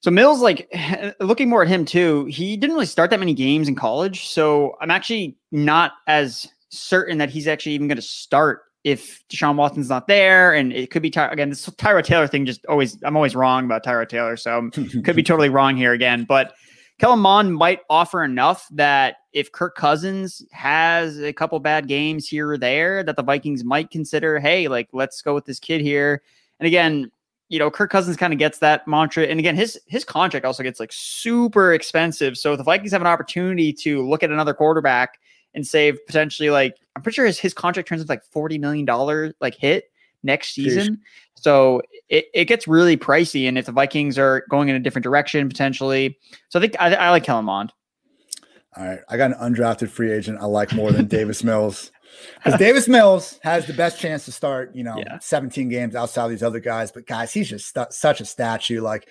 So Mills, like looking more at him too, he didn't really start that many games in college. So I'm actually not as certain that he's actually even going to start if Deshaun Watson's not there. And it could be Ty- again this Tyrod Taylor thing. Just always, I'm always wrong about Tyrod Taylor, so could be totally wrong here again. But Kellen Mond might offer enough that if Kirk Cousins has a couple bad games here or there, that the Vikings might consider, hey, like let's go with this kid here. And again, you know, Kirk Cousins kind of gets that mantra. And again, his his contract also gets like super expensive. So the Vikings have an opportunity to look at another quarterback and save potentially like I'm pretty sure his, his contract turns into like $40 million like hit next season. Jeez. So it, it gets really pricey. And if the Vikings are going in a different direction potentially. So I think I, I like Kellen Mond. All right. I got an undrafted free agent I like more than Davis Mills. Because Davis Mills has the best chance to start, you know, yeah. 17 games outside of these other guys. But guys, he's just st- such a statue. Like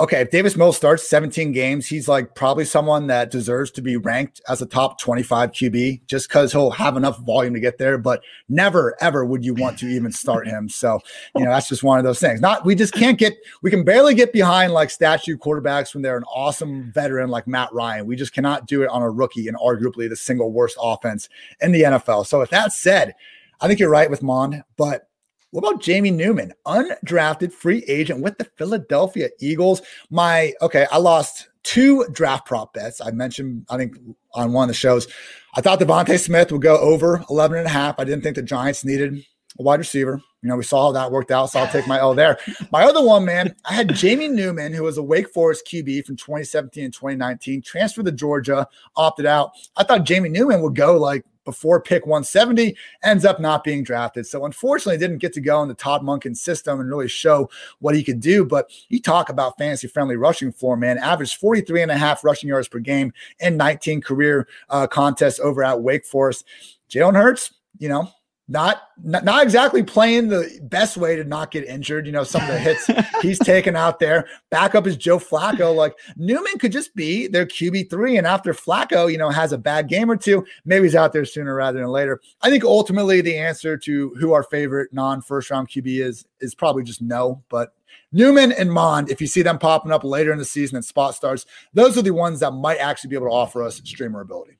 okay, if Davis Mills starts 17 games, he's like probably someone that deserves to be ranked as a top 25 QB just because he'll have enough volume to get there. But never, ever would you want to even start him. So, you know, that's just one of those things. Not, we just can't get, we can barely get behind like statue quarterbacks when they're an awesome veteran like Matt Ryan. We just cannot do it on a rookie and arguably the single worst offense in the NFL. So, with that said, I think you're right with Mond, but what about Jamie Newman, undrafted free agent with the Philadelphia Eagles? My okay, I lost two draft prop bets. I mentioned, I think, on one of the shows. I thought DeVonta Smith would go over 11 and a half. I didn't think the Giants needed a wide receiver. You know, we saw how that worked out, so I'll take my L there. My other one, man, I had Jamie Newman, who was a Wake Forest QB from 2017 and 2019, transferred to Georgia, opted out. I thought Jamie Newman would go like before pick 170, ends up not being drafted. So unfortunately, didn't get to go in the Todd Monken system and really show what he could do. But you talk about fantasy friendly rushing floor, man. Averaged 43 and a half rushing yards per game in 19 career uh, contests over at Wake Forest. Jalen Hurts, you know, not, not not exactly playing the best way to not get injured. You know, some of the hits he's taken out there. Backup is Joe Flacco. Like Newman could just be their QB three, and after Flacco, you know, has a bad game or two, maybe he's out there sooner rather than later. I think ultimately the answer to who our favorite non first round QB is is probably just no. But Newman and Mond, if you see them popping up later in the season and spot starts, those are the ones that might actually be able to offer us streamer ability.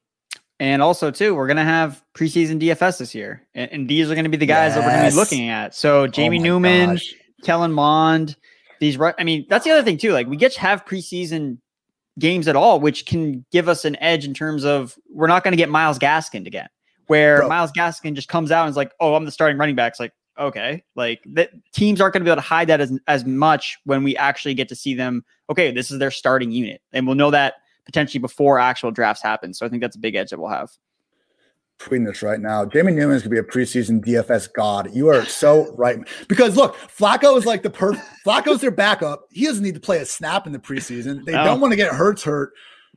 And also, too, we're gonna have preseason DFS this year, and, and these are gonna be the guys yes. that we're gonna be looking at. So oh Jamie oh Newman, gosh. Kellen Mond, these. I mean, that's the other thing too. Like we get to have preseason games at all, which can give us an edge in terms of we're not going to get Myles Gaskin again, where Bro. Myles Gaskin just comes out and is like, "Oh, I'm the starting running back." It's like, okay, like that teams aren't going to be able to hide that as as much when we actually get to see them. Okay, this is their starting unit, and we'll know that potentially before actual drafts happen. So I think that's a big edge that we'll have. Tweeting this right now. Jamie Newman is going to be a preseason DFS god. You are so right. Because look, Flacco is like the perfect, Flacco's their backup. He doesn't need to play a snap in the preseason. They no. don't want to get Hurts hurt,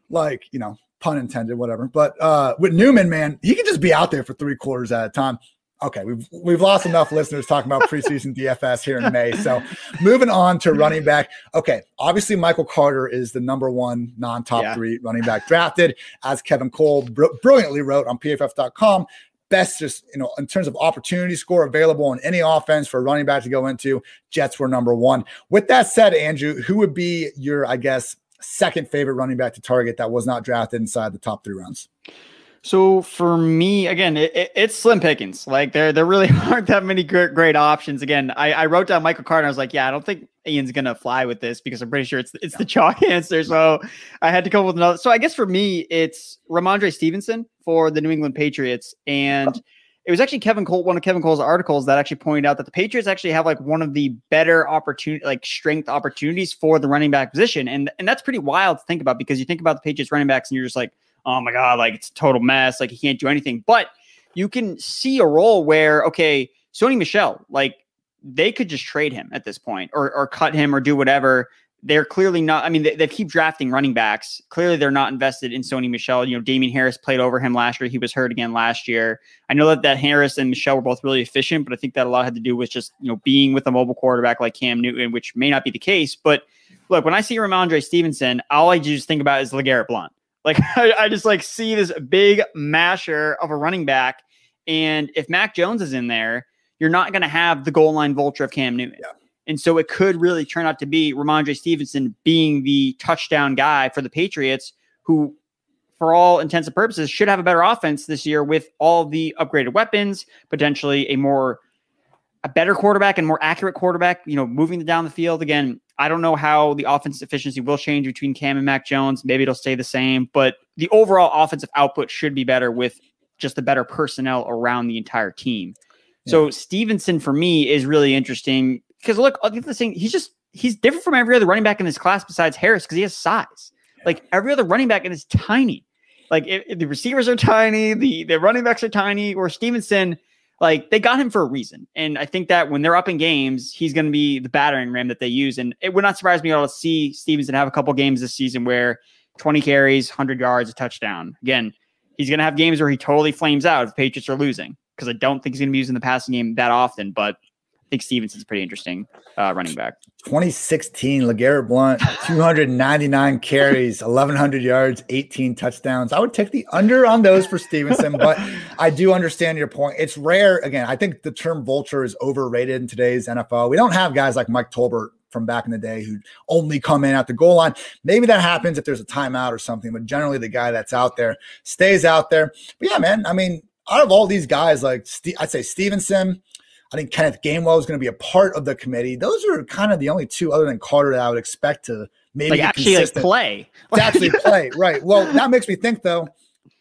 like, you know, pun intended, whatever. But uh, with Newman, man, he can just be out there for three quarters at a time okay, we've we've lost enough listeners talking about preseason DFS here in May. So moving on to running back. Okay, obviously Michael Carter is the number one non-top yeah. three running back drafted, as Kevin Cole br- brilliantly wrote on PFF.com. Best just you know in terms of opportunity score available on any offense for a running back to go into. Jets were number one. With that said, Andrew, who would be your I guess second favorite running back to target that was not drafted inside the top three rounds? So for me, again, it, it, it's slim pickings. Like there, there really aren't that many great, great options. Again, I, I wrote down Michael Carter. I was like, yeah, I don't think Ian's gonna fly with this because I'm pretty sure it's it's the chalk answer. So I had to come up with another. So I guess for me, it's Rhamondre Stevenson for the New England Patriots, and it was actually Kevin Cole, one of Kevin Cole's articles that actually pointed out that the Patriots actually have like one of the better opportunity, like strength opportunities for the running back position, and and that's pretty wild to think about because you think about the Patriots running backs and you're just like oh my god, like it's a total mess, like he can't do anything. But you can see a role where okay, Sony Michel, like they could just trade him at this point or or cut him or do whatever. They're clearly not. I mean, they, they keep drafting running backs. Clearly, they're not invested in Sony Michel. You know, Damien Harris played over him last year. He was hurt again last year. I know that that Harris and Michel were both really efficient, but I think that a lot had to do with just you know being with a mobile quarterback like Cam Newton, which may not be the case. But look, when I see Rhamondre Stevenson, all I just think about is LeGarrette Blunt. Like I, I, just like see this big masher of a running back. And if Mac Jones is in there, you're not going to have the goal line vulture of Cam Newton. Yeah. And so it could really turn out to be Rhamondre Stevenson being the touchdown guy for the Patriots, who, for all intents and purposes, should have a better offense this year with all the upgraded weapons, potentially a more a better quarterback and more accurate quarterback, you know, moving down the field. Again, I don't know how the offensive efficiency will change between Cam and Mac Jones. Maybe it'll stay the same, but the overall offensive output should be better with just the better personnel around the entire team. Yeah. So Stevenson for me is really interesting because look, the thing he's just he's different from every other running back in this class besides Harris because he has size. Like every other running back in is tiny. Like if, if the receivers are tiny, the the running backs are tiny, or Stevenson like they got him for a reason. And I think that when they're up in games, he's going to be the battering ram that they use. And it would not surprise me at all to see Stevenson have a couple games this season where 20 carries, 100 yards, a touchdown. Again, he's going to have games where he totally flames out if the Patriots are losing because I don't think he's going to be using the passing game that often. But think Stevenson's pretty interesting uh, running back. 2016, LeGarrette Blunt, 299 carries, 1,100 yards, 18 touchdowns. I would take the under on those for Stevenson, but I do understand your point. It's rare. Again, I think the term vulture is overrated in today's NFL. We don't have guys like Mike Tolbert from back in the day who only come in at the goal line. Maybe that happens if there's a timeout or something, but generally the guy that's out there stays out there. But yeah, man, I mean, out of all these guys, like I'd say Stevenson, I think Kenneth Gainwell is going to be a part of the committee. Those are kind of the only two other than Carter that I would expect to maybe like actually like play. to actually play. Right. Well, that makes me think though.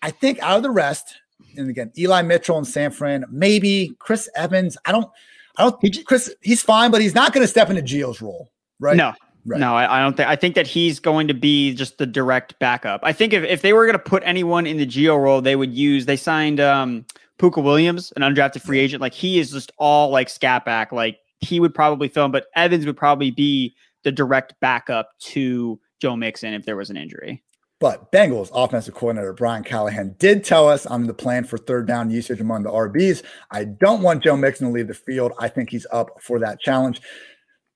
I think out of the rest, and again, Eli Mitchell and San Fran, maybe Chris Evans. I don't I don't think Chris, he's fine, but he's not going to step into Gio's role, right? No, Right. No, I, I, don't think. I think that he's going to be just the direct backup. I think if, if they were going to put anyone in the Gio role, they would use. They signed um, Pooka Williams, an undrafted free agent. Like he is just all like scat back. Like he would probably film, but Evans would probably be the direct backup to Joe Mixon if there was an injury. But Bengals offensive coordinator Brian Callahan did tell us on the plan for third down usage among the RBs. I don't want Joe Mixon to leave the field. I think he's up for that challenge.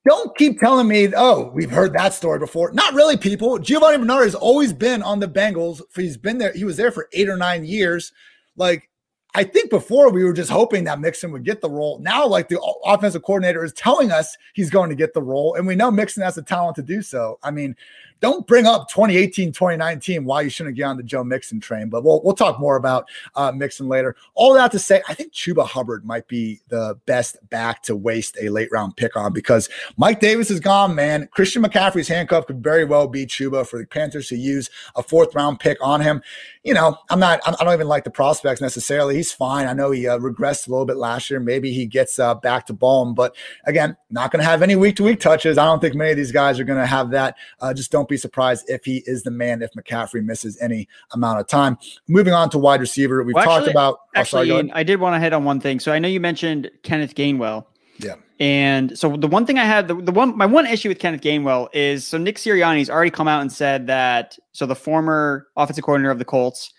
Don't keep telling me, oh, we've heard that story before. Not really, people. Giovani Bernard has always been on the Bengals. He's been there. He was there for eight or nine years. Like, I think before we were just hoping that Mixon would get the role. Now, like the offensive coordinator is telling us he's going to get the role, and we know Mixon has the talent to do so. I mean, don't bring up 2018, 2019 why you shouldn't get on the Joe Mixon train. But we'll we'll talk more about uh, Mixon later. All that to say, I think Chuba Hubbard might be the best back to waste a late round pick on because Mike Davis is gone, man. Christian McCaffrey's handcuff could very well be Chuba for the Panthers to use a fourth round pick on him. You know, I'm not. I don't even like the prospects necessarily. He's fine. I know he uh, regressed a little bit last year. Maybe he gets uh, back to ball, but again, not going to have any week to week touches. I don't think many of these guys are going to have that. Uh, just don't be surprised if he is the man if McCaffrey misses any amount of time. Moving on to wide receiver, we've well, talked actually, about. Oh, actually, sorry, I did want to hit on one thing. So I know you mentioned Kenneth Gainwell. Yeah. And so the one thing I had, the, the one, my one issue with Kenneth Gainwell is so Nick Sirianni's already come out and said that, so the former offensive coordinator of the Colts,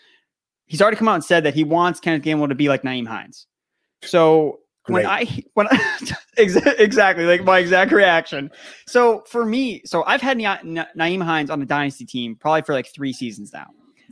he's already come out and said that he wants Kenneth Gainwell to be like Nyheim Hines. So Great. when I when I, exactly like my exact reaction. So for me, so I've had Na- Na- Nyheim Hines on the dynasty team probably for like three seasons now.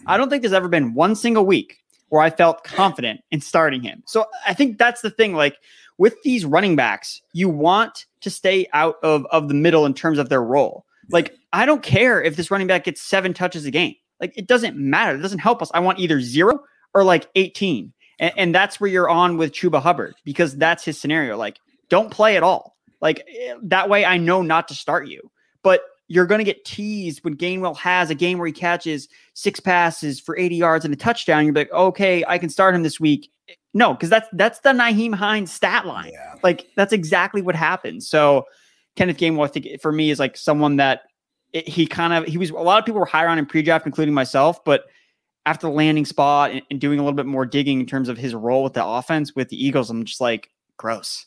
I don't think there's ever been one single week where I felt confident in starting him. So I think that's the thing. Like with these running backs, you want to stay out of of the middle in terms of their role. Like I don't care if this running back gets seven touches a game. Like it doesn't matter. It doesn't help us. I want either zero or like 18. And, and that's where you're on with Chuba Hubbard because that's his scenario. Like, don't play at all. Like eh, that way, I know not to start you. But you're going to get teased when Gainwell has a game where he catches six passes for 80 yards and a touchdown. You're like, okay, I can start him this week. No, because that's that's the Nyheim Hines stat line. Yeah. Like that's exactly what happens. So Kenneth Gainwell, I think for me is like someone that it, he kind of he was a lot of people were higher on in pre-draft, including myself, but after the landing spot and, and, doing a little bit more digging in terms of his role with the offense with the Eagles, I'm just like, gross.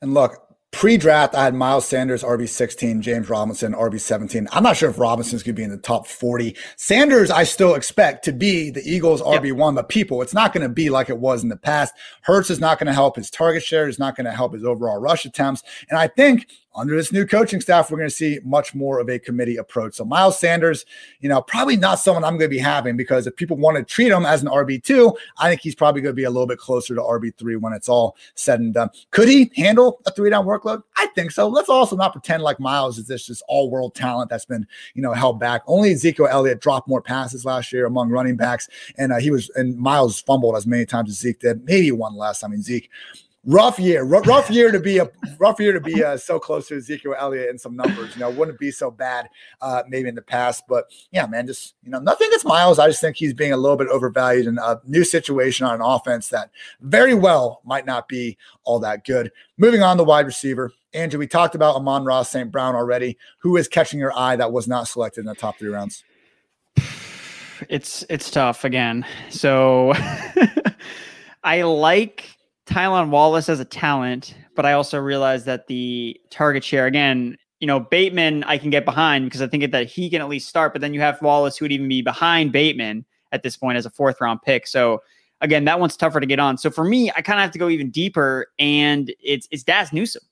And look, pre-draft, I had Miles Sanders, RB16, James Robinson, RB17. I'm not sure if Robinson's going to be in the top 40. Sanders, I still expect to be the Eagles RB1, but people, it's not going to be like it was in the past. Hurts is not going to help his target share. Is not going to help his overall rush attempts. And I think under this new coaching staff, we're going to see much more of a committee approach. So Miles Sanders, you know, probably not someone I'm going to be having because if people want to treat him as an RB2, I think he's probably going to be a little bit closer to RB3 when it's all said and done. Could he handle a three down workload? I think so. Let's also not pretend like Miles is this just all world talent that's been, you know, held back. Only Ezekiel Elliott dropped more passes last year among running backs. And uh, he was, and Miles fumbled as many times as Zeke did, maybe one less. I mean, Zeke rough year, r- rough year to be a rough year to be uh, so close to Ezekiel Elliott in some numbers. You know, wouldn't be so bad uh, maybe in the past, but yeah, man, just you know, nothing against Miles. I just think he's being a little bit overvalued in a new situation on an offense that very well might not be all that good. Moving on, the wide receiver. Andrew, we talked about Amon-Ra St. Brown already. Who is catching your eye that was not selected in the top three rounds? It's it's tough again. So I like Tylan Wallace as a talent, but I also realize that the target share again, you know, Bateman I can get behind because I think that he can at least start, but then you have Wallace who would even be behind Bateman at this point as a fourth round pick. So again, that one's tougher to get on. So for me, I kind of have to go even deeper, and it's it's Dazz Newsome.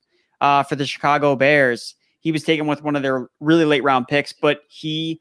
uh, for the Chicago Bears. He was taken with one of their really late round picks, but he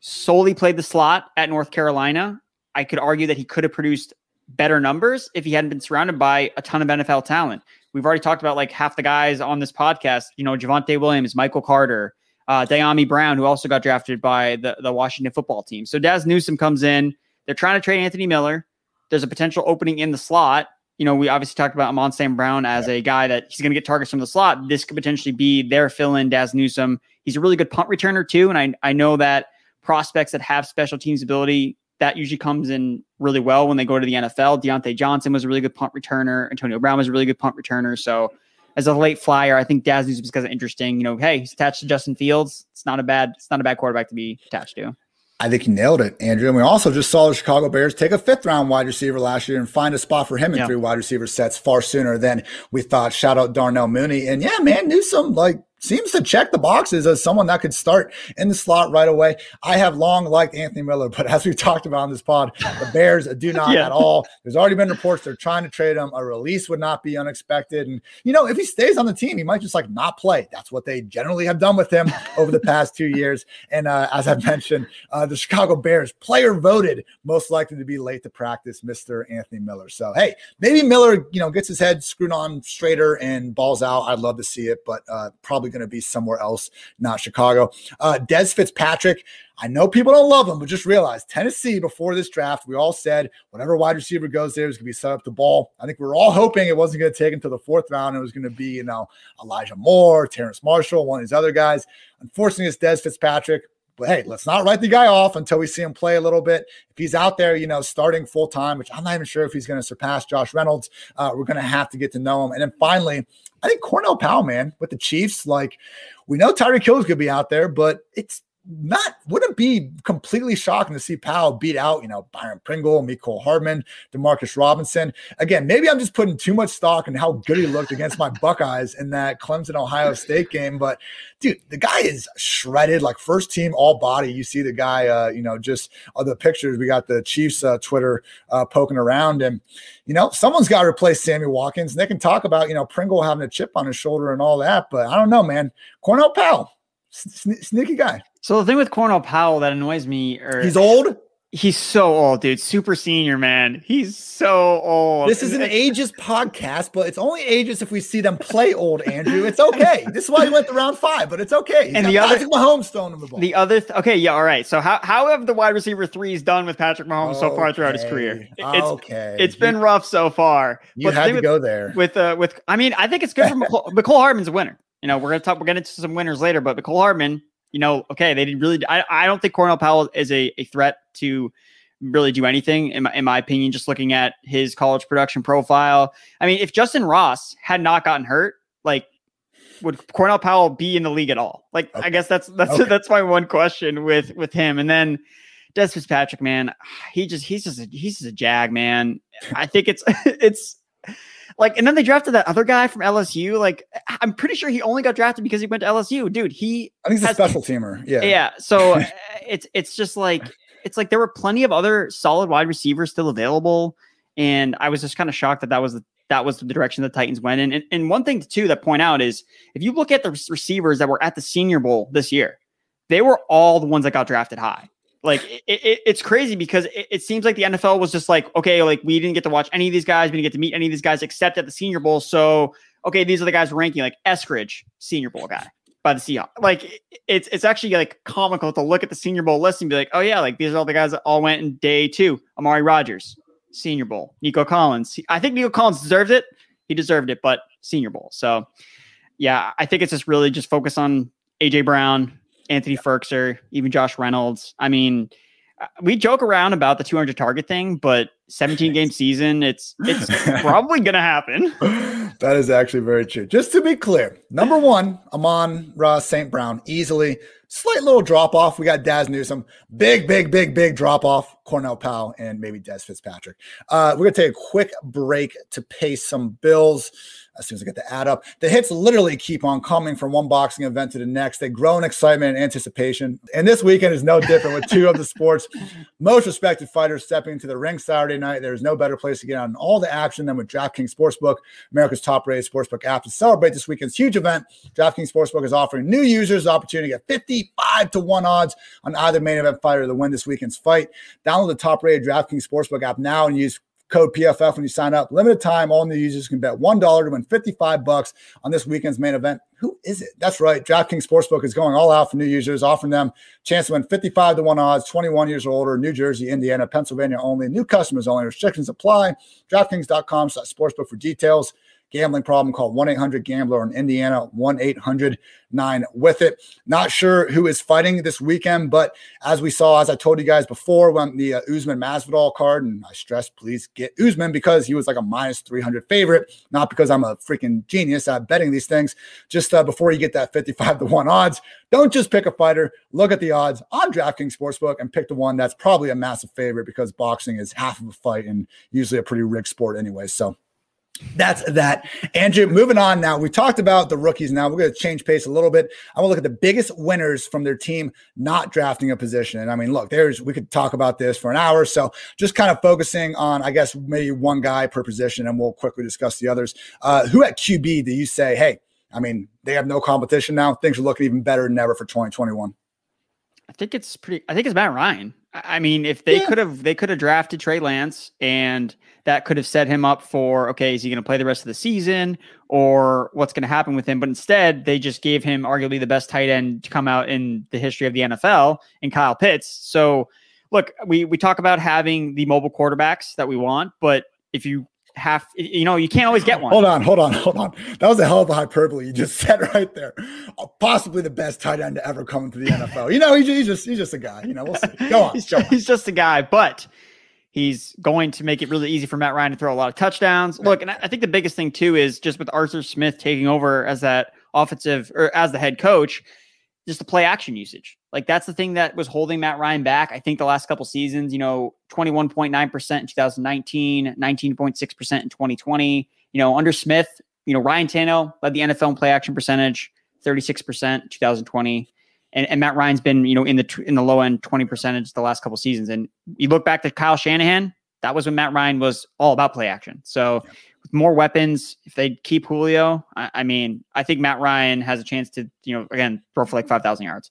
solely played the slot at North Carolina. I could argue that he could have produced better numbers if he hadn't been surrounded by a ton of NFL talent. We've already talked about like half the guys on this podcast, you know, Javonte Williams, Michael Carter, uh, Dyami Brown, who also got drafted by the, the Washington football team. So Dazz Newsome comes in. They're trying to trade Anthony Miller. There's a potential opening in the slot. You know, we obviously talked about Amon St. Brown as a guy that he's going to get targets from the slot. This could potentially be their fill in, Dazz Newsome. He's a really good punt returner, too. And I, I know that prospects that have special teams ability that usually comes in really well when they go to the NFL. Diontae Johnson was a really good punt returner. Antonio Brown was a really good punt returner. So as a late flyer, I think Dazz is because of interesting. You know, hey, he's attached to Justin Fields. It's not a bad, it's not a bad quarterback to be attached to. I think he nailed it, Andrew. And we also just saw the Chicago Bears take a fifth round wide receiver last year and find a spot for him in yeah. three wide receiver sets far sooner than we thought. Shout out Darnell Mooney. And yeah, man, Newsome, like seems to check the boxes as someone that could start in the slot right away. I have long liked Anthony Miller, but as we talked about on this pod, the Bears do not yeah. at all. There's already been reports they're trying to trade him. A release would not be unexpected. And, you know, if he stays on the team, he might just like not play. That's what they generally have done with him over the past two years. And uh, as I've mentioned, uh, the Chicago Bears player voted most likely to be late to practice, Mr. Anthony Miller. So, hey, maybe Miller, you know, gets his head screwed on straighter and balls out. I'd love to see it, but uh, probably probably going to be somewhere else, not Chicago. Uh, Dez Fitzpatrick. I know people don't love him, but just realize Tennessee before this draft, we all said whatever wide receiver goes there is going to be set up the ball. I think we are all hoping it wasn't going to take until the fourth round. It was going to be, you know, Elijah Moore, Terrace Marshall, one of these other guys. Unfortunately, it's Dez Fitzpatrick. But hey, let's not write the guy off until we see him play a little bit. If he's out there, you know, starting full time, which I'm not even sure if he's going to surpass Josh Reynolds, uh, we're going to have to get to know him. And then finally, I think Cornell Powell, man, with the Chiefs, like we know Tyreek Hill is going to be out there, but it's not wouldn't be completely shocking to see Powell beat out, you know, Byron Pringle, Mecole Hardman, Demarcus Robinson. Again, maybe I'm just putting too much stock in how good he looked against my Buckeyes in that Clemson Ohio State game. But dude, the guy is shredded, like first team all body. You see the guy, uh, you know, just all the pictures. We got the Chiefs uh, Twitter uh, poking around, and you know, someone's got to replace Sammy Watkins. And they can talk about, you know, Pringle having a chip on his shoulder and all that, but I don't know, man. Cornell Powell, sneaky guy. So the thing with Cornell Powell that annoys me, or he's old. He's so old, dude. Super senior, man. He's so old. This is an ages podcast, but it's only ages if we see them play old, Andrew. It's okay. this is why he went to round five, but it's okay. He's and the other Mahomes throwing him the ball. The other, th- okay, yeah, all right. So how how have the wide receiver threes done with Patrick Mahomes okay. so far throughout his career? It's, okay, it's been rough so far. You but had to with, go there with uh with. I mean, I think it's good for Mecole, Mecole Hardman's a winner. You know, we're gonna talk. We're getting into some winners later, but Mecole Hardman you know, okay, they didn't really. I, I don't think Cornell Powell is a, a threat to really do anything, in my, in my opinion, just looking at his college production profile. I mean, if Justin Ross had not gotten hurt, like, would Cornell Powell be in the league at all? Like, okay. I guess that's that's okay. that's my one question with with him. And then Dez Fitzpatrick, man, he just he's just a, he's just a jag, man. I think it's it's like, and then they drafted that other guy from LSU. Like, I'm pretty sure he only got drafted because he went to LSU. Dude, he I think he's has, a special teamer. Yeah. Yeah. So uh, it's it's just like it's like there were plenty of other solid wide receivers still available. And I was just kind of shocked that that was the that was the direction the Titans went in. And, and one thing too that point out is if you look at the receivers that were at the Senior Bowl this year, they were all the ones that got drafted high. Like it, it, it's crazy because it, it, seems like the NFL was just like, okay, like we didn't get to watch any of these guys, we didn't get to meet any of these guys except at the Senior Bowl. So okay, these are the guys ranking like Eskridge, Senior Bowl guy by the Seahawks. Like it's it's actually like comical to look at the Senior Bowl list and be like, oh yeah, like these are all the guys that all went in day two. Amari Rogers, Senior Bowl. Nico Collins. I think Nico Collins deserved it. He deserved it, but Senior Bowl. So yeah, I think it's just really just focus on AJ Brown, Anthony Firkser, even Josh Reynolds. I mean, uh, we joke around about the 200 target thing, but 17 game season, it's it's probably gonna happen. That is actually very true. Just to be clear, number one, Amon-Ra St. Brown, easily slight little drop off. We got Dazz Newsome, big, big, big, big drop off. Cornell Powell and maybe Dez Fitzpatrick. Uh, we're gonna take a quick break to pay some bills as soon as I get the ad up. The hits literally keep on coming from one boxing event to the next. They grow in excitement and anticipation. And this weekend is no different with two of the sport's most respected fighters stepping into the ring Saturday night. There's no better place to get on all the action than with DraftKings Sportsbook, America's top-rated sportsbook app. To celebrate this weekend's huge event, DraftKings Sportsbook is offering new users the opportunity to get 55 to 1 odds on either main event fighter to win this weekend's fight. Download the top-rated DraftKings Sportsbook app now and use code PFF when you sign up. Limited time, all new users can bet $1 to win 55 bucks on this weekend's main event. Who is it? That's right. DraftKings Sportsbook is going all out for new users, offering them chance to win 55 to 1 odds, 21 years or older, New Jersey, Indiana, Pennsylvania only. New customers only. Restrictions apply. DraftKings.com slash sportsbook for details gambling problem, call 1 800 Gambler in Indiana, 1 800 9 with it. Not sure who is fighting this weekend, but as we saw, as I told you guys before, when the uh, Usman Masvidal card, and I stress, please get Usman because he was like a minus 300 favorite, not because I'm a freaking genius at betting these things. Just uh, before you get that 55 to 1 odds, don't just pick a fighter, look at the odds on DraftKings Sportsbook and pick the one that's probably a massive favorite because boxing is half of a fight and usually a pretty rigged sport anyway. So, that's that. Andrew, moving on now. We talked about the rookies now. We're going to change pace a little bit. I want to look at the biggest winners from their team not drafting a position. And I mean, look, there's, we could talk about this for an hour. So just kind of focusing on, I guess, maybe one guy per position, and we'll quickly discuss the others. Uh, who at QB do you say, hey, I mean, they have no competition now. Things are looking even better than ever for 2021. I think it's pretty, I think it's Matt Ryan. I mean, if they could have, they could have drafted Trey Lance, and that could have set him up for okay, is he going to play the rest of the season, or what's going to happen with him? But instead, they just gave him arguably the best tight end to come out in the history of the NFL, in Kyle Pitts. So, look, we we talk about having the mobile quarterbacks that we want, but if you have you know you can't always get one. Hold on, hold on, hold on. That was a hell of a hyperbole you just said right there. Uh, possibly the best tight end to ever come into the NFL. You know, he's, he's just he's just a guy. You know, we'll see. Go on. he's, go on. he's just a guy, but he's going to make it really easy for Matt Ryan to throw a lot of touchdowns. Look, and I think the biggest thing too is just with Arthur Smith taking over as that offensive or as the head coach just the play action usage. Like that's the thing that was holding Matt Ryan back. I think the last couple seasons, you know, 21.9% in 2019, 19.6% in 2020. You know, under Smith, you know, Ryan Tannehill led the NFL in play action percentage, 36% 2020. And, and Matt Ryan's been, you know, in the in the low end 20 percentage the last couple seasons. And you look back to Kyle Shanahan, that was when Matt Ryan was all about play action. So yeah more weapons, if they keep Julio, I, I, mean, I think Matt Ryan has a chance to, you know, again, throw for like 5,000 yards.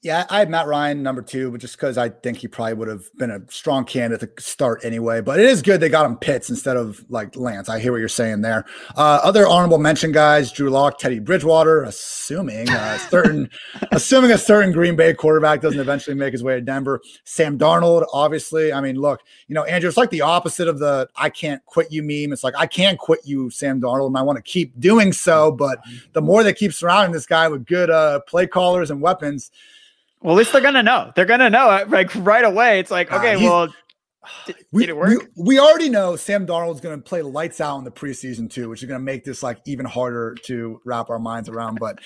Yeah, I had Matt Ryan number two, but just because I think he probably would have been a strong candidate to start anyway. But it is good they got him Pitts instead of like Lance. I hear what you're saying there. Uh, other honorable mention guys: Drew Lock, Teddy Bridgewater. Assuming a certain, assuming a certain Green Bay quarterback doesn't eventually make his way to Denver. Sam Darnold, obviously. I mean, look, you know, Andrew, it's like the opposite of the "I can't quit you" meme. It's like I can't quit you, Sam Darnold, and I want to keep doing so. But the more they keep surrounding this guy with good uh, play callers and weapons well, at least they're gonna know. They're gonna know it like right away. It's like, okay, uh, well, did, we, did it work? We, we, already know Sam Darnold's going to play lights out in the preseason too, which is going to make this like even harder to wrap our minds around. But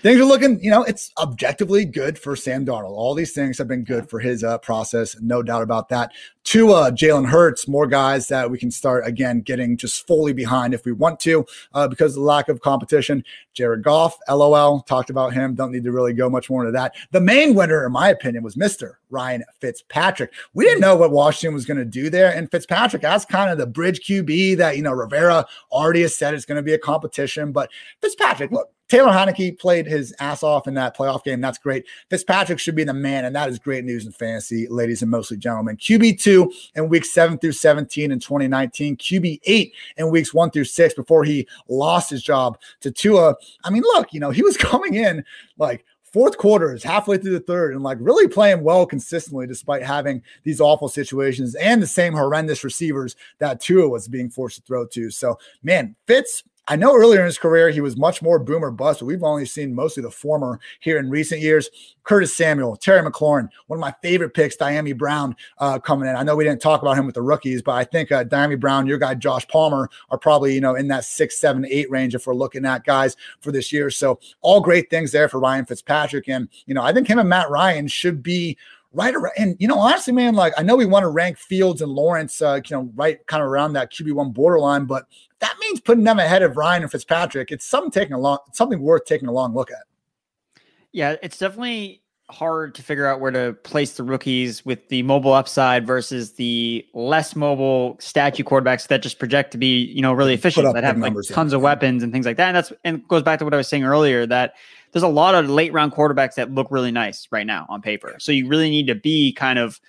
things are looking, you know, it's objectively good for Sam Darnold. All these things have been good for his uh, process, no doubt about that. To uh, Jalen Hurts, more guys that we can start again getting just fully behind if we want to, uh, because of the lack of competition. Jared Goff, LOL, talked about him. Don't need to really go much more into that. The main winner, in my opinion, was Mister Ryan Fitzpatrick. We didn't know what Washington was going to do there, and Fitzpatrick, that's kind of the bridge QB that you know Rivera already has said it's going to be a competition. But Fitzpatrick, look, Taylor Heinicke played his ass off in that playoff game. That's great. Fitzpatrick should be the man, and that is great news in fantasy, ladies and mostly gentlemen. QB2 in weeks 7 through 17 in 2019, QB8 in weeks 1 through 6 before he lost his job to Tua. I mean, look, you know, he was coming in like fourth quarter is halfway through the third and like really playing well consistently despite having these awful situations and the same horrendous receivers that Tua was being forced to throw to. So, man, Fitz I know earlier in his career he was much more boomer bust, but we've only seen mostly the former here in recent years. Curtis Samuel, Terry McLaurin, one of my favorite picks, Dyami Brown uh, coming in. I know we didn't talk about him with the rookies, but I think uh, Dyami Brown, your guy Josh Palmer, are probably you know in that six, seven, eight range if we're looking at guys for this year. So all great things there for Ryan Fitzpatrick, and you know I think him and Matt Ryan should be right around. And you know, honestly, man, like I know we want to rank Fields and Lawrence, uh, you know, right kind of around that QB one borderline, but that means putting them ahead of Ryan and Fitzpatrick. It's something taking a long, something worth taking a long look at. Yeah, it's definitely hard to figure out where to place the rookies with the mobile upside versus the less mobile statue quarterbacks that just project to be, you know, really efficient, that have like tons of weapons and things like that. And that's and goes back to what I was saying earlier that there's a lot of late round quarterbacks that look really nice right now on paper. So you really need to be kind of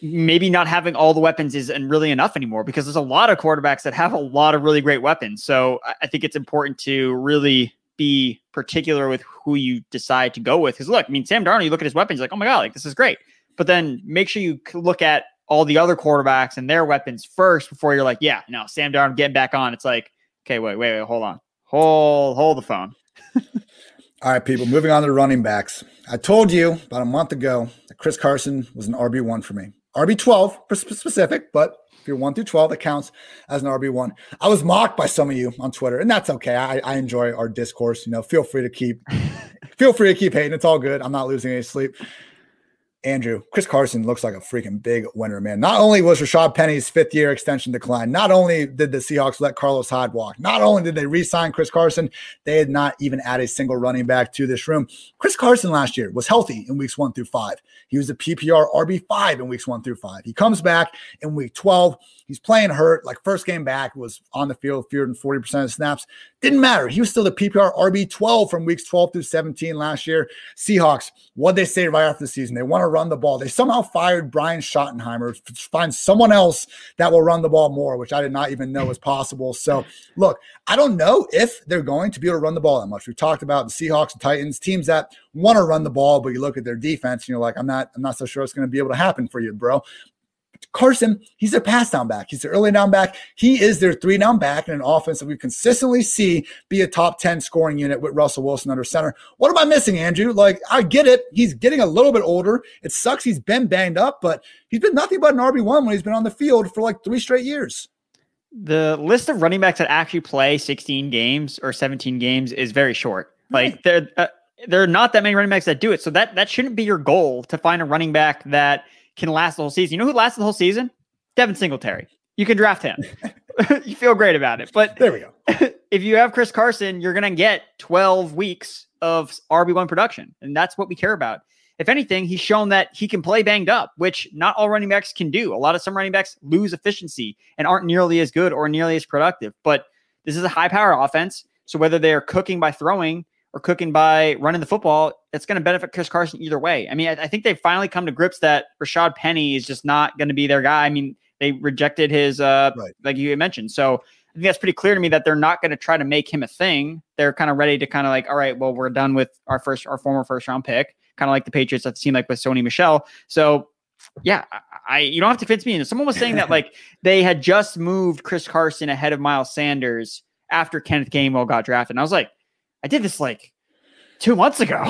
maybe not having all the weapons isn't really enough anymore because there's a lot of quarterbacks that have a lot of really great weapons. So I think it's important to really be particular with who you decide to go with. Because look, I mean, Sam Darnold, you look at his weapons, like, oh my god, like this is great. But then make sure you look at all the other quarterbacks and their weapons first before you're like, yeah, no, Sam Darnold getting back on. It's like, okay, wait, wait, wait, hold on, hold, hold the phone. all right, people, moving on to the running backs. I told you about a month ago that Chris Carson was an RB one for me. RB12 specific, but if you're one through 12, it counts as an RB1. I was mocked by some of you on Twitter, and that's okay. I, I enjoy our discourse. You know, feel free to keep feel free to keep hating. It's all good. I'm not losing any sleep. Andrew, Chris Carson looks like a freaking big winner, man. Not only was Rashad Penny's fifth year extension declined, not only did the Seahawks let Carlos Hyde walk, not only did they re sign Chris Carson, they had not even added a single running back to this room. Chris Carson last year was healthy in weeks one through five. He was a PPR RB5 in weeks one through five. He comes back in week 12. He's playing hurt. Like first game back was on the field, fewer than 40% of snaps. Didn't matter. He was still the PPR RB 12 from weeks 12 through 17 last year. Seahawks, what they say right after the season, they want to run the ball. They somehow fired Brian Schottenheimer to find someone else that will run the ball more, which I did not even know was possible. So, look, I don't know if they're going to be able to run the ball that much. We've talked about the Seahawks and Titans, teams that want to run the ball, but you look at their defense and you're like, I'm not, I'm not so sure it's going to be able to happen for you, bro. Carson, he's their pass down back. He's their early down back. He is their three down back in an offense that we consistently see be a top 10 scoring unit with Russell Wilson under center. What am I missing, Andrew? Like, I get it. He's getting a little bit older. It sucks he's been banged up, but he's been nothing but an RB1 when he's been on the field for like three straight years. The list of running backs that actually play 16 games or 17 games is very short. Like, right. there, uh, there are not that many running backs that do it. So that that shouldn't be your goal to find a running back that – can last the whole season. You know who lasted the whole season? Devin Singletary. You can draft him. you feel great about it. But there we go. if you have Chris Carson, you're going to get 12 weeks of RB1 production. And that's what we care about. If anything, he's shown that he can play banged up, which not all running backs can do. A lot of some running backs lose efficiency and aren't nearly as good or nearly as productive. But this is a high power offense. So whether they're cooking by throwing or cooking by running the football, it's going to benefit Chris Carson either way. I mean, I, I think they've finally come to grips that Rashad Penny is just not going to be their guy. I mean, they rejected his, uh, right. like you mentioned. So I think that's pretty clear to me that they're not going to try to make him a thing. They're kind of ready to kind of like, all right, well, we're done with our first, our former first round pick, kind of like the Patriots that seemed like with Sony Michel. So yeah, I you don't have to convince me. And someone was saying that like they had just moved Chris Carson ahead of Miles Sanders after Kenneth Gainwell got drafted. And I was like, I did this like two months ago.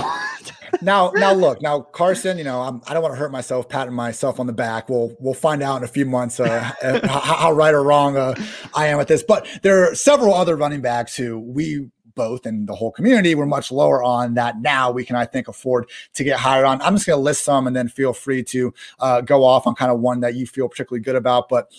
now, now look, now Carson, you know, I'm, I do not want to hurt myself patting myself on the back. We'll we'll find out in a few months uh, uh how, how, right or wrong uh, I am at this. But there are several other running backs who we both and the whole community were much lower on that now we can i think afford to get higher on i'm just going to list some and then feel free to uh, go off on kind of one that you feel particularly good about but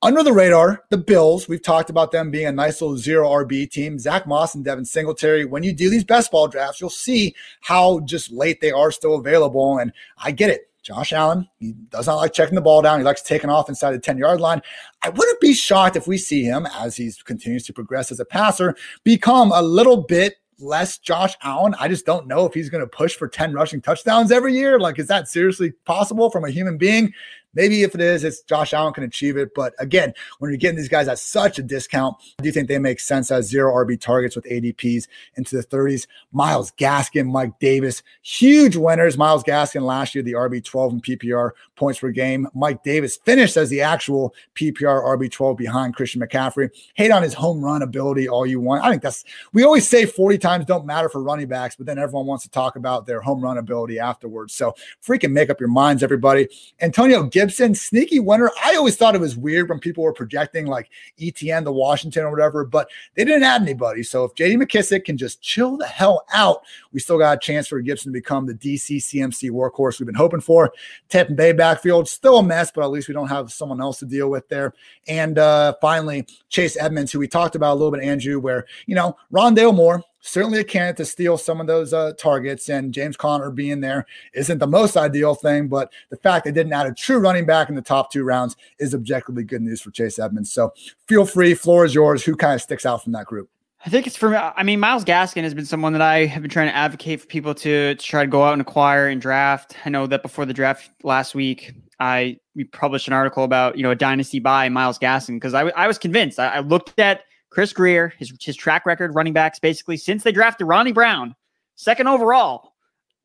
under the radar, the Bills, we've talked about them being a nice little zero RB team. Zach Moss and Devin Singletary. When you do these best ball drafts, you'll see how just late they are still available. And I get it. Josh Allen, he does not like checking the ball down. He likes taking off inside the 10 yard line. I wouldn't be shocked if we see him as he continues to progress as a passer become a little bit less Josh Allen. I just don't know if he's going to push for 10 rushing touchdowns every year. Like, is that seriously possible from a human being? Maybe if it is, it's Josh Allen can achieve it. But again, when you're getting these guys at such a discount, I do think they make sense as zero RB targets with ADPs into the 30s. Myles Gaskin, Mike Davis, huge winners. Myles Gaskin last year, the RB 12 in PPR points per game. Mike Davis finished as the actual PPR RB 12 behind Christian McCaffrey. Hate on his home run ability all you want. I think that's, we always say 40 times don't matter for running backs, but then everyone wants to talk about their home run ability afterwards. So freaking make up your minds, everybody. Antonio Gibson, sneaky winner. I always thought it was weird when people were projecting like ETN to Washington or whatever, but they didn't add anybody. So if JD McKissic can just chill the hell out, we still got a chance for Gibson to become the DC CMC workhorse we've been hoping for. Tampa Bay backfield, still a mess, but at least we don't have someone else to deal with there. And uh, finally, Chase Edmonds, who we talked about a little bit, Andrew, where, you know, Rondale Moore, certainly a candidate to steal some of those uh, targets. And James Conner being there isn't the most ideal thing, but the fact they didn't add a true running back in the top two rounds is objectively good news for Chase Edmonds. So feel free, floor is yours. Who kind of sticks out from that group? I think it's for me. I mean, Myles Gaskin has been someone that I have been trying to advocate for people to, to try to go out and acquire and draft. I know that before the draft last week, I we published an article about you know a dynasty buy Myles Gaskin because I, I was convinced. I, I, looked at Chris Grier, his his track record, running backs basically since they drafted Ronnie Brown, second overall,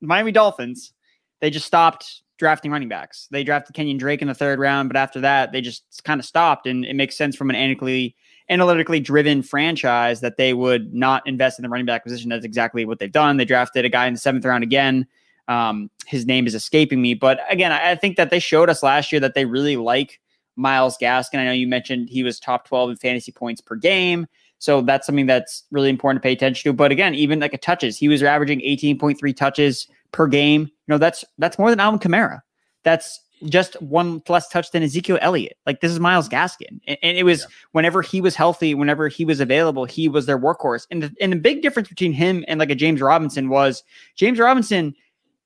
Miami Dolphins. They just stopped drafting running backs. They drafted Kenyan Drake in the third round, but after that, they just kind of stopped. And it makes sense from an analytically analytically driven franchise that they would not invest in the running back position. That's exactly what they've done. They drafted a guy in the seventh round again. Um, his name is escaping me, but again, I, I think that they showed us last year that they really like Myles Gaskin. I know you mentioned he was top 12 in fantasy points per game. So that's something that's really important to pay attention to. But again, even like a touches, he was averaging 18.3 touches per game. You know, that's that's more than Alvin Kamara. That's just one less touch than Ezekiel Elliott. Like this is Myles Gaskin. And, and it was yeah. whenever he was healthy, whenever he was available, he was their workhorse. And the, and the big difference between him and like a James Robinson was James Robinson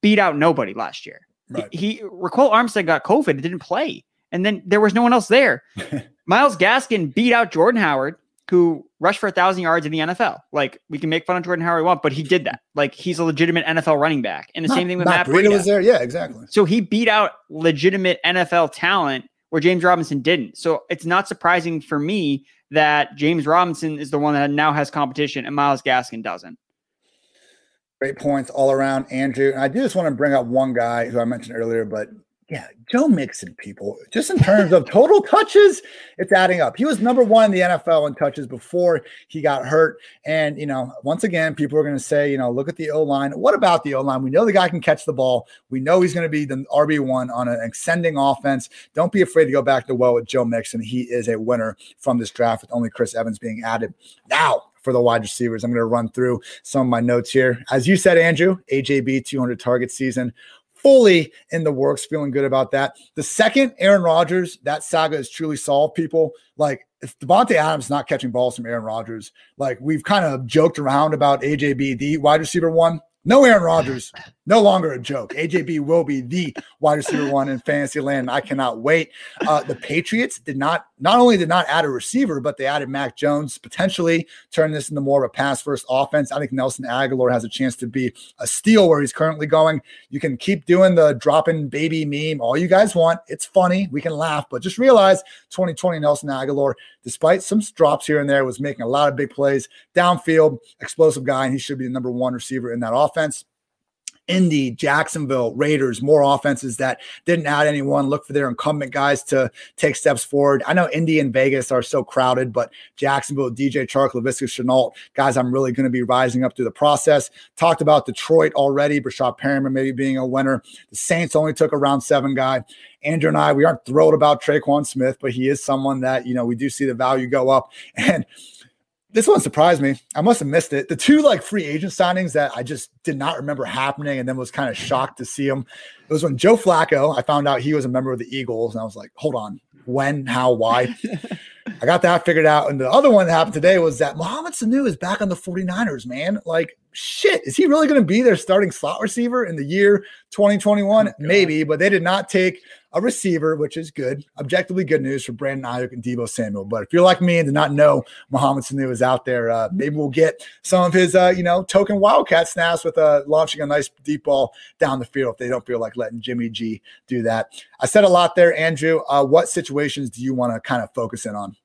beat out nobody last year. Right. He, he Ryquell Armstead got COVID, didn't play. And then there was no one else there. Myles Gaskin beat out Jordan Howard, who rushed for a thousand yards in the NFL. Like we can make fun of Jordan Howard we want, but he did that. Like he's a legitimate NFL running back. And the not, same thing with Matt Breida was there. Yeah, exactly. So he beat out legitimate NFL talent where James Robinson didn't. So it's not surprising for me that James Robinson is the one that now has competition and Myles Gaskin doesn't. Great points all around, Andrew. And I do just want to bring up one guy who I mentioned earlier, but yeah, Joe Mixon, people, just in terms of total touches, it's adding up. He was number one in the NFL in touches before he got hurt. And, you know, once again, people are going to say, you know, look at the O line. What about the O line? We know the guy can catch the ball. We know he's going to be the RB1 on an ascending offense. Don't be afraid to go back to well with Joe Mixon. He is a winner from this draft with only Chris Evans being added. Now, for the wide receivers. I'm going to run through some of my notes here. As you said, Andrew, AJB 200 target season fully in the works, feeling good about that. The second Aaron Rodgers, that saga is truly solved, people. Like if Davante Adams not catching balls from Aaron Rodgers, like we've kind of joked around about AJB, the wide receiver one. No Aaron Rodgers, no longer a joke. AJB will be the wide receiver one in fantasy land. I cannot wait. Uh, the Patriots did not not only did not add a receiver, but they added Mac Jones, potentially turn this into more of a pass first offense. I think Nelson Agholor has a chance to be a steal where he's currently going. You can keep doing the dropping baby meme all you guys want. It's funny. We can laugh, but just realize 2020 Nelson Agholor, despite some drops here and there, was making a lot of big plays downfield, explosive guy, and he should be the number one receiver in that offense. Indy, Jacksonville, Raiders, more offenses that didn't add anyone. Look for their incumbent guys to take steps forward. I know Indy and Vegas are so crowded, but Jacksonville, DJ Chark, Laviska Shenault, guys, I'm really going to be rising up through the process. Talked about Detroit already, Breshad Perriman maybe being a winner. The Saints only took a round seven guy. Andrew and I, we aren't thrilled about Tre'Quan Smith, but he is someone that, you know, we do see the value go up. And this one surprised me. I must have missed it. The two like free agent signings that I just did not remember happening and then was kind of shocked to see them. It was when Joe Flacco, I found out he was a member of the Eagles, and I was like, hold on, when, how, why? I got that figured out. And the other one that happened today was that Mohamed Sanu is back on the 49ers, man. Like, shit, is he really going to be their starting slot receiver in the year 2021? Oh, Maybe, but they did not take a receiver, which is good, objectively good news for Brandon Aiyuk and Deebo Samuel. But if you're like me and did not know Mohamed Sanu is out there, uh, maybe we'll get some of his, uh, you know, token Wildcat snaps with uh, launching a nice deep ball down the field if they don't feel like letting Jimmy G do that. I said a lot there, Andrew. Uh, what situations do you want to kind of focus in on?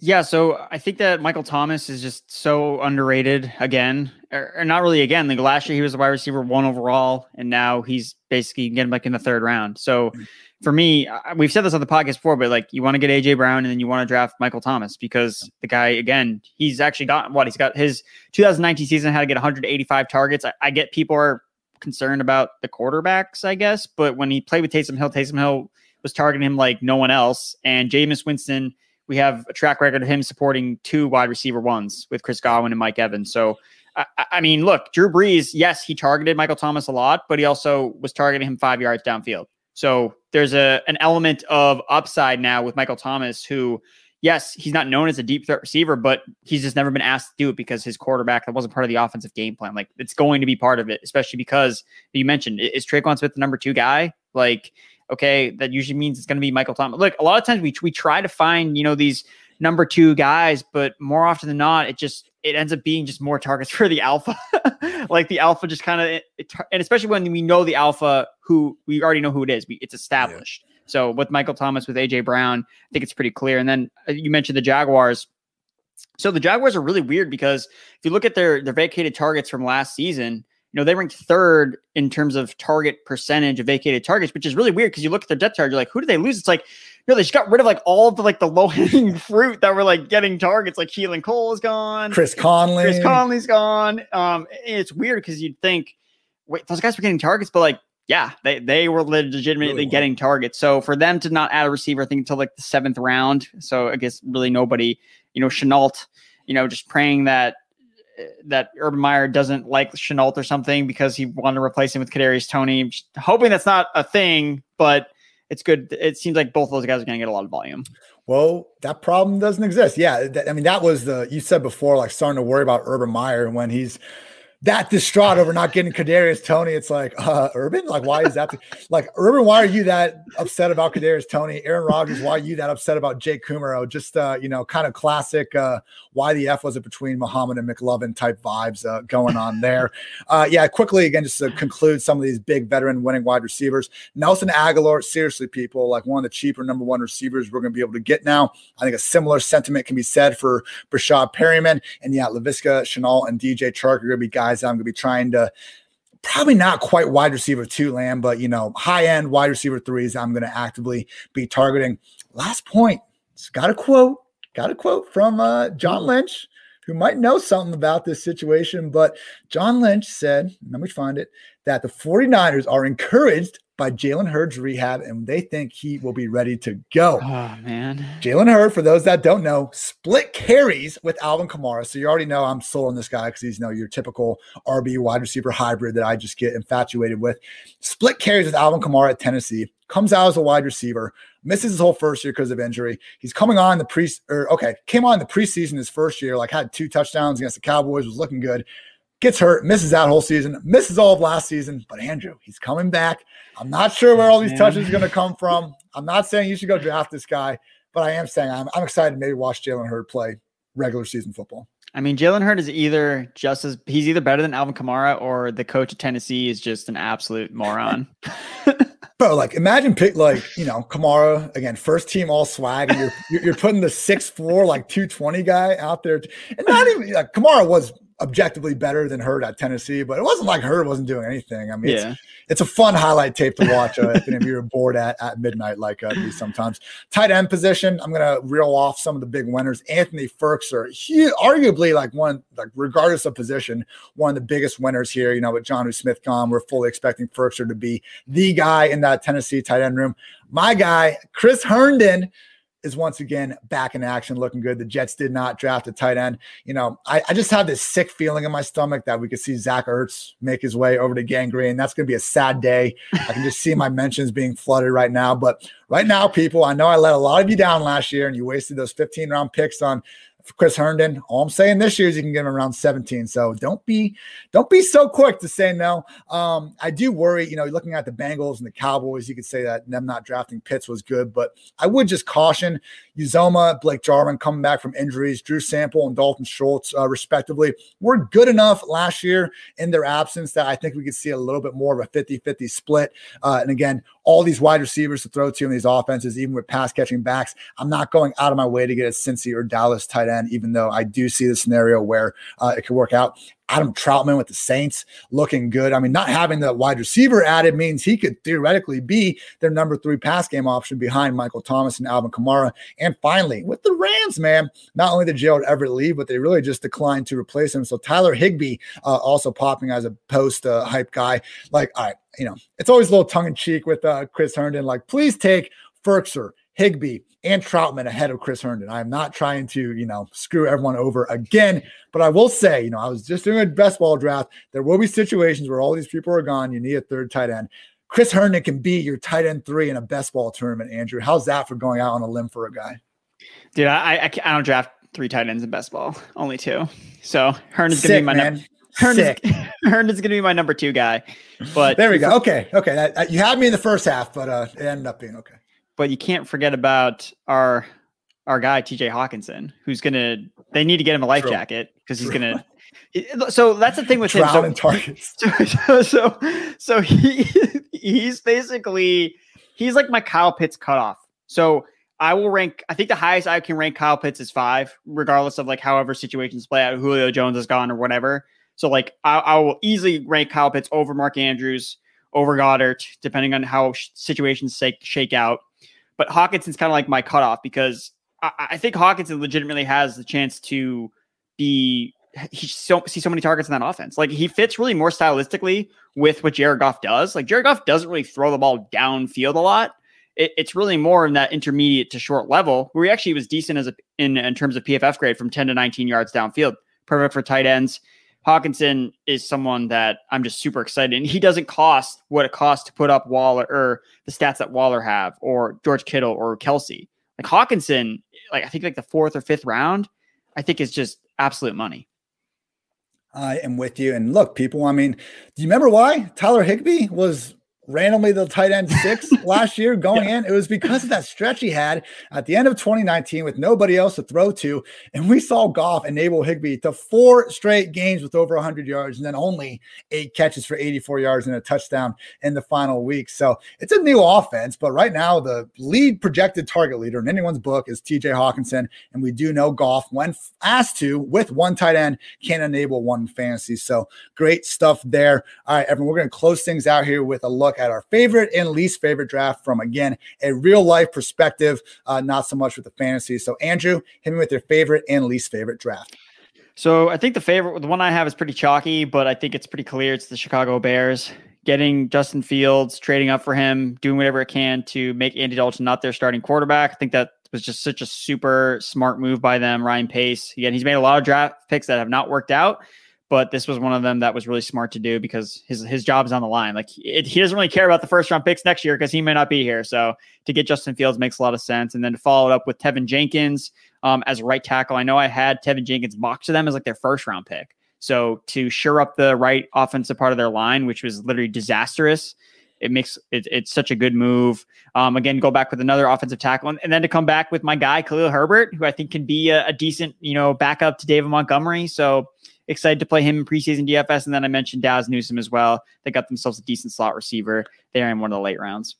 Yeah, so I think that Michael Thomas is just so underrated again, or, or, not really again. Like last year, he was a wide receiver one overall, and now he's basically getting like in the third round. So mm. for me, we've said this on the podcast before, but like you want to get AJ Brown and then you want to draft Michael Thomas because the guy again, he's actually got what he's got his 2019 season had to get 185 targets. I, I get people are concerned about the quarterbacks, I guess, but when he played with Taysom Hill, Taysom Hill was targeting him like no one else, and Jameis Winston we have a track record of him supporting two wide receiver ones with Chris Godwin and Mike Evans. So, I, I, mean, look, Drew Brees, yes, he targeted Michael Thomas a lot, but he also was targeting him five yards downfield. So there's a an element of upside now with Michael Thomas, who yes, he's not known as a deep threat receiver, but he's just never been asked to do it because his quarterback that wasn't part of the offensive game plan. Like it's going to be part of it, especially because you mentioned is Tre'Quan Smith the number two guy? Like, okay, that usually means it's going to be Michael Thomas. Look, a lot of times we we try to find you know these number two guys, but more often than not, it just it ends up being just more targets for the alpha. like the alpha just kind of, and especially when we know the alpha, who we already know who it is. We, it's established. Yeah. So with Michael Thomas, with AJ Brown, I think it's pretty clear. And then uh, you mentioned the Jaguars. So the Jaguars are really weird because if you look at their their vacated targets from last season, you know, they ranked third in terms of target percentage of vacated targets, which is really weird because you look at their depth chart, you're like, who did they lose? It's like, you know, they just got rid of like all the like the low hanging fruit that were like getting targets. Like Keelan Cole is gone, Chris Conley, Chris Conley's gone. Um, it's weird because you'd think, wait, those guys were getting targets, but like yeah, they they were legitimately really getting targets. So for them to not add a receiver, I think until like the seventh round. So I guess really nobody, you know, Shenault, you know, just praying that that Urban Meyer doesn't like Shenault or something because he wanted to replace him with Kadarius Toney. Hoping that's not a thing, but it's good. It seems like both of those guys are going to get a lot of volume. Well, that problem doesn't exist. Yeah, I mean that was the you said before, like starting to worry about Urban Meyer when he's that distraught over not getting Kadarius Toney. It's like, uh, Urban, like, why is that? Like, Urban, why are you that upset about Kadarius Toney? Aaron Rodgers, why are you that upset about Jake Kumerow? Just, uh, you know, kind of classic. Uh, why the F was it between Muhammad and McLovin type vibes uh, going on there? Uh, yeah, quickly again, just to conclude some of these big veteran winning wide receivers. Nelson Agholor, seriously, people, like one of the cheaper number one receivers we're going to be able to get now. I think a similar sentiment can be said for Breshad Perriman. and yeah, Laviska Shenault and DJ Chark are going to be guys that I'm going to be trying to probably not quite wide receiver two land, but you know, high end wide receiver threes I'm going to actively be targeting. Last point, it's got a quote, got a quote from uh, John Lynch, who might know something about this situation, but John Lynch said, let me find it, that the 49ers are encouraged by Jalen Hurd's rehab, and they think he will be ready to go. Oh man, Jalen Hurd, for those that don't know, split carries with Alvin Kamara. So you already know I'm sold on this guy because he's you know your typical RB wide receiver hybrid that I just get infatuated with. Split carries with Alvin Kamara at Tennessee. Comes out as a wide receiver, misses his whole first year because of injury. He's coming on the pre or okay, came on the preseason his first year, like had two touchdowns against the Cowboys, was looking good gets hurt, misses that whole season, misses all of last season. But Andrew, he's coming back. I'm not sure where all these Man. touches are going to come from. I'm not saying you should go draft this guy, but I am saying I'm, I'm excited to maybe watch Jalen Hurd play regular season football. I mean, Jalen Hurd is either just as he's either better than Alvin Kamara or the coach of Tennessee is just an absolute moron. Bro, like imagine pick like you know Kamara again, first team all swag, and you're you're putting the six four like two twenty guy out there, and not even like Kamara was objectively better than Hurd at Tennessee, but it wasn't like Hurd wasn't doing anything. I mean, yeah. it's, it's a fun highlight tape to watch uh, if you're bored at, at midnight like uh, me sometimes. Tight end position, I'm going to reel off some of the big winners. Anthony Firkser, he arguably like one, like regardless of position, one of the biggest winners here. You know, with Jonnu Smith gone, we're fully expecting Firkser to be the guy in that Tennessee tight end room. My guy, Chris Herndon, is once again back in action, looking good. The Jets did not draft a tight end. You know, I, I just have this sick feeling in my stomach that we could see Zach Ertz make his way over to Gang Green. That's going to be a sad day. I can just see my mentions being flooded right now. But right now, people, I know I let a lot of you down last year and you wasted those 15 round picks on Chris Herndon. All I'm saying this year is you can get him around 17. So don't be don't be so quick to say no. Um, I do worry, you know, looking at the Bengals and the Cowboys, you could say that them not drafting Pitts was good, but I would just caution Uzomah, Blake Jarwin coming back from injuries, Drew Sample and Dalton Schultz, uh, respectively, were good enough last year in their absence that I think we could see a little bit more of a 50 50 split. Uh, and again, all these wide receivers to throw to in these offenses, even with pass catching backs. I'm not going out of my way to get a Cincy or Dallas tight end, even though I do see the scenario where uh, it could work out. Adam Trautman with the Saints looking good. I mean, not having the wide receiver added means he could theoretically be their number three pass game option behind Michael Thomas and Alvin Kamara. And finally, with the Rams, man, not only did Gerald Everett leave, but they really just declined to replace him. So Tyler Higbee uh, also popping as a post uh, hype guy. Like, right, you know, it's always a little tongue in cheek with uh, Chris Herndon. Like, please take Firkser, Higbee, and Trautman ahead of Chris Herndon. I'm not trying to, you know, screw everyone over again, but I will say, you know, I was just doing a best ball draft. There will be situations where all these people are gone. You need a third tight end. Chris Herndon can be your tight end three in a best ball tournament, Andrew. How's that for going out on a limb for a guy? Dude, I, I, I don't draft three tight ends in best ball, only two. So going to be my number. Is going to be my number two guy. But there we go. Okay, okay. You had me in the first half, but uh, it ended up being okay. But you can't forget about our our guy TJ Hockenson, who's going to. They need to get him a life True. jacket because he's going to. So that's the thing with Drown him. So, targets. So, so, so he he's basically he's like my Kyle Pitts cutoff. So I will rank. I think the highest I can rank Kyle Pitts is five, regardless of like however situations play out. Julio Jones is gone or whatever. So like I, I will easily rank Kyle Pitts over Mark Andrews, over Goedert, depending on how situations shake, shake out. But Hockenson's kind of like my cutoff because I, I, think Hockenson legitimately has the chance to be he so see so many targets in that offense. Like he fits really more stylistically with what Jared Goff does. Like Jared Goff doesn't really throw the ball downfield a lot it, it's really more in that intermediate to short level where he actually was decent as a in, in terms of PFF grade from 10 to 19 yards downfield. Perfect for tight ends. Hockenson is someone that I'm just super excited. And he doesn't cost what it costs to put up Waller or the stats that Waller have or George Kittle or Kelce. Like Hockenson, like I think like the fourth or fifth round, I think is just absolute money. I am with you. And look, people, I mean, do you remember why Tyler Higbee was randomly the tight end six last year going yeah. in. It was because of that stretch he had at the end of 2019 with nobody else to throw to. And we saw Goff enable Higbee to four straight games with over 100 yards and then only eight catches for 84 yards and a touchdown in the final week. So it's a new offense. But right now, the lead projected target leader in anyone's book is TJ Hockenson. And we do know Goff, when asked to, with one tight end, can enable one fantasy. So great stuff there. All right, everyone, we're going to close things out here with a look at our favorite and least favorite draft from, again, a real life perspective, uh, not so much with the fantasy. So, Andrew, hit me with your favorite and least favorite draft. So, I think the favorite, the one I have is pretty chalky, but I think it's pretty clear. It's the Chicago Bears getting Justin Fields, trading up for him, doing whatever it can to make Andy Dalton not their starting quarterback. I think that was just such a super smart move by them. Ryan Pace, again, he's made a lot of draft picks that have not worked out but this was one of them that was really smart to do because his his job is on the line. Like it, he doesn't really care about the first round picks next year because he may not be here. So to get Justin Fields makes a lot of sense, and then to follow it up with Teven Jenkins um, as right tackle. I know I had Teven Jenkins mocked to them as like their first round pick. So to shore up the right offensive part of their line, which was literally disastrous, it makes it, it's such a good move. Um, again, go back with another offensive tackle, and, and, then to come back with my guy Khalil Herbert, who I think can be a, a decent you know backup to David Montgomery. So excited to play him in preseason DFS. And then I mentioned Dazz Newsome as well. They got themselves a decent slot receiver there in one of the late rounds.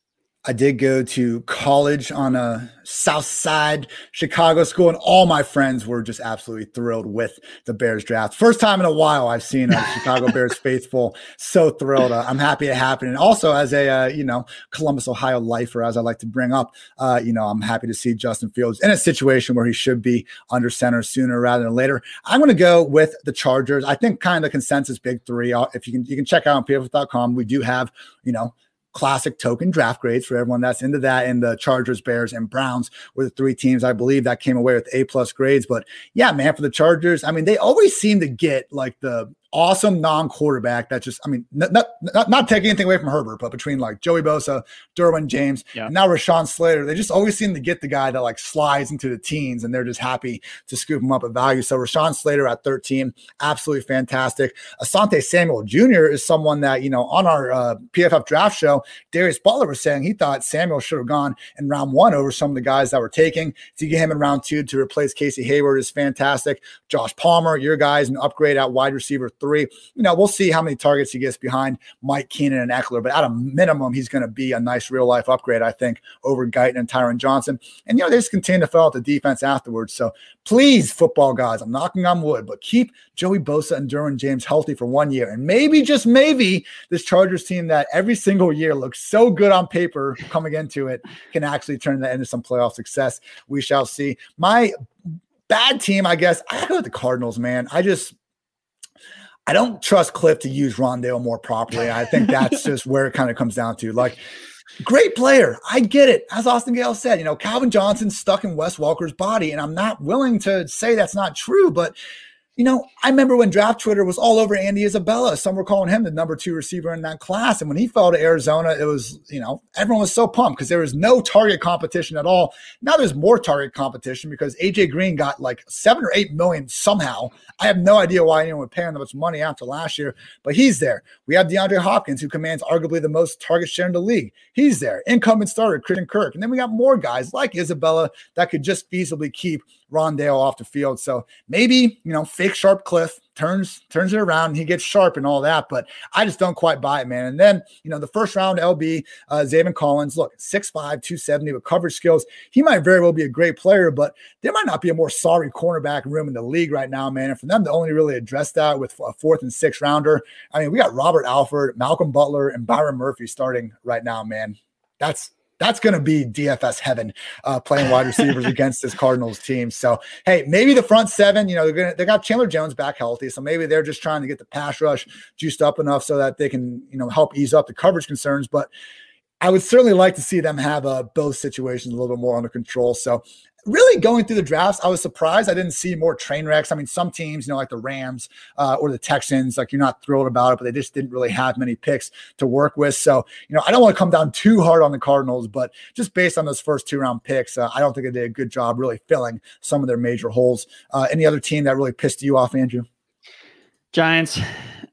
I did go to college on a South Side Chicago school, and all my friends were just absolutely thrilled with the Bears draft. First time in a while I've seen a Chicago Bears faithful so thrilled. Uh, I'm happy it happened, and also as a uh, you know Columbus, Ohio lifer, as I like to bring up, uh, you know I'm happy to see Justin Fields in a situation where he should be under center sooner rather than later. I'm going to go with the Chargers. I think kind of the consensus big three. Uh, if you can you can check out on pff.com, we do have you know classic token draft grades for everyone that's into that. And the Chargers, Bears, and Browns were the three teams I believe that came away with A plus grades. But yeah, man, for the Chargers, I mean, they always seem to get like the awesome non-quarterback That's just I mean not, not not taking anything away from Herbert, but between like Joey Bosa, Derwin James, yeah. and now Rashawn Slater, they just always seem to get the guy that like slides into the teens and they're just happy to scoop him up at value. So Rashawn Slater at 13, absolutely fantastic. Asante Samuel Jr. is someone that, you know, on our uh, PFF draft show, Darius Butler was saying he thought Samuel should have gone in round one over some of the guys that were taking. To get him in round two to replace Casey Hayward is fantastic. Josh Palmer, your guys, an upgrade at wide receiver three. You know, we'll see how many targets he gets behind Mike Keenan and Ekeler, but at a minimum, he's going to be a nice real life upgrade, I think, over Guyton and Tyron Johnson. And, you know, they just continue to fill out the defense afterwards. So please, football guys, I'm knocking on wood, but keep Joey Bosa and Derwin James healthy for one year. And maybe, just maybe, this Chargers team that every single year looks so good on paper coming into it can actually turn that into some playoff success. We shall see. My bad team, I guess. I go with the Cardinals, man. I just I don't trust Cliff to use Rondale more properly. I think that's just where it kind of comes down to. Like, great player. I get it. As Austin Gayle said, you know, Calvin Johnson's stuck in Wes Walker's body, and I'm not willing to say that's not true, but you know, I remember when draft Twitter was all over Andy Isabella. Some were calling him the number two receiver in that class. And when he fell to Arizona, it was, you know, everyone was so pumped because there was no target competition at all. Now there's more target competition because AJ Green got like seven or eight million somehow. I have no idea why anyone would pay him that much money after last year, but he's there. We have DeAndre Hopkins, who commands arguably the most target share in the league. He's there. Incumbent starter, Christian Kirk. And then we got more guys like Isabella that could just feasibly keep Rondale off the field. So maybe, you know, fake sharp cliff turns turns it around and he gets sharp and all that. But I just don't quite buy it, man. And then, you know, the first round LB, uh, Zaven Collins, look, 6'5, 270 with coverage skills. He might very well be a great player, but there might not be a more sorry cornerback room in the league right now, man. And for them to only really address that with a fourth and sixth rounder, I mean, we got Robert Alford, Malcolm Butler, and Byron Murphy starting right now, man. That's that's going to be DFS heaven uh, playing wide receivers against this Cardinals team. So, hey, maybe the front seven, you know, they're going to, they got Chandler Jones back healthy. So maybe they're just trying to get the pass rush juiced up enough so that they can, you know, help ease up the coverage concerns. But I would certainly like to see them have uh, both situations a little bit more under control. So really going through the drafts, I was surprised I didn't see more train wrecks. I mean, some teams, you know, like the Rams uh, or the Texans, like you're not thrilled about it, but they just didn't really have many picks to work with. So, you know, I don't want to come down too hard on the Cardinals, but just based on those first two round picks, uh, I don't think they did a good job really filling some of their major holes. Uh, any other team that really pissed you off, Andrew? Giants.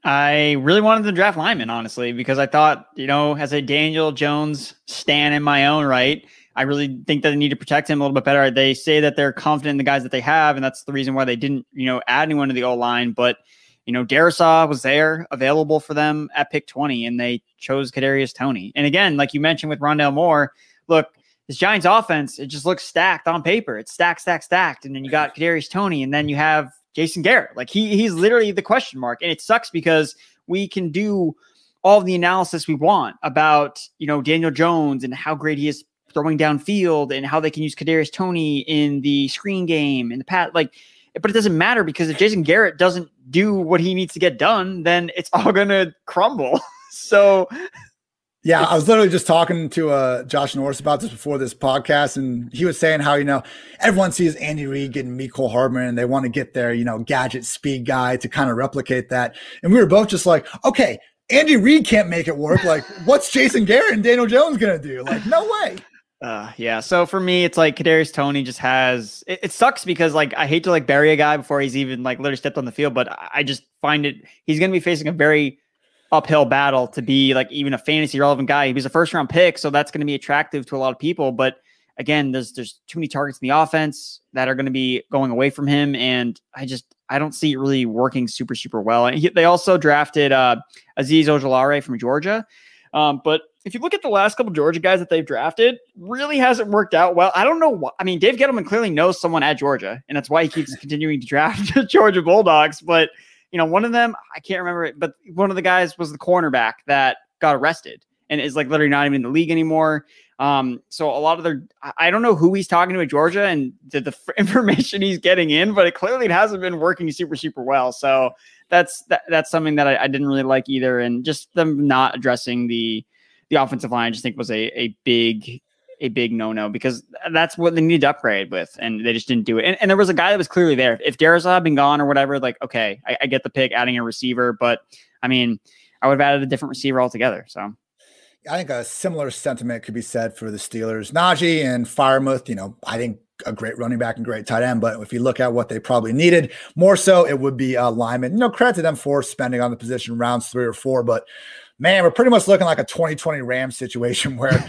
I really wanted to draft Lyman, honestly, because I thought, you know, as a Daniel Jones stand in my own right, I really think that they need to protect him a little bit better. They say that they're confident in the guys that they have, and that's the reason why they didn't, you know, add anyone to the O line. But you know, Darrisaw was there, available for them at pick twenty, and they chose Kadarius Toney. And again, like you mentioned with Rondale Moore, look, this Giants offense, it just looks stacked on paper. It's stacked, stacked, stacked, and then you got Kadarius Toney, and then you have Jason Garrett. Like he he's literally the question mark, and it sucks because we can do all the analysis we want about you know Daniel Jones and how great he is throwing downfield and how they can use Kadarius Toney in the screen game and the pat like but it doesn't matter because if Jason Garrett doesn't do what he needs to get done, then it's all gonna crumble. so yeah, I was literally just talking to uh, Josh Norris about this before this podcast, and he was saying how you know everyone sees Andy Reid getting Mecole Hardman, and they want to get their you know gadget speed guy to kind of replicate that. And we were both just like, okay, Andy Reid can't make it work. Like, what's Jason Garrett and Daniel Jones gonna do? Like, no way. Uh, yeah. So for me, it's like Kadarius Toney just has. It, it, sucks because like I hate to like bury a guy before he's even like literally stepped on the field, but I just find it he's going to be facing a very uphill battle to be like even a fantasy relevant guy. He was a first round pick, so that's going to be attractive to a lot of people. But again, there's there's too many targets in the offense that are going to be going away from him, and I just I don't see it really working super super well. He, they also drafted uh, Azeez Ojulari from Georgia, um, but if you look at the last couple Georgia guys that they've drafted, really hasn't worked out well. I don't know what I mean. Dave Gettleman clearly knows someone at Georgia, and that's why he keeps continuing to draft Georgia Bulldogs. But you know, one of them I can't remember it, but one of the guys was the cornerback that got arrested and is like literally not even in the league anymore. Um, so a lot of their I don't know who he's talking to at Georgia and the, the information he's getting in, but it clearly it hasn't been working super super well. So that's that, that's something that I, I didn't really like either, and just them not addressing the the offensive line, I just think was a, a big a big no no because that's what they needed to upgrade with, and they just didn't do it. And, and there was a guy that was clearly there. If Darrisaw had been gone or whatever, like okay, I, I, get the pick, adding a receiver, but I mean, I would have added a different receiver altogether. So. I think a similar sentiment could be said for the Steelers. Najee and Freiermuth, you know, I think a great running back and great tight end. But if you look at what they probably needed, more so it would be uh, Lyman. You know, credit to them for spending on the position rounds three or four. But man, we're pretty much looking like a 2020 Rams situation where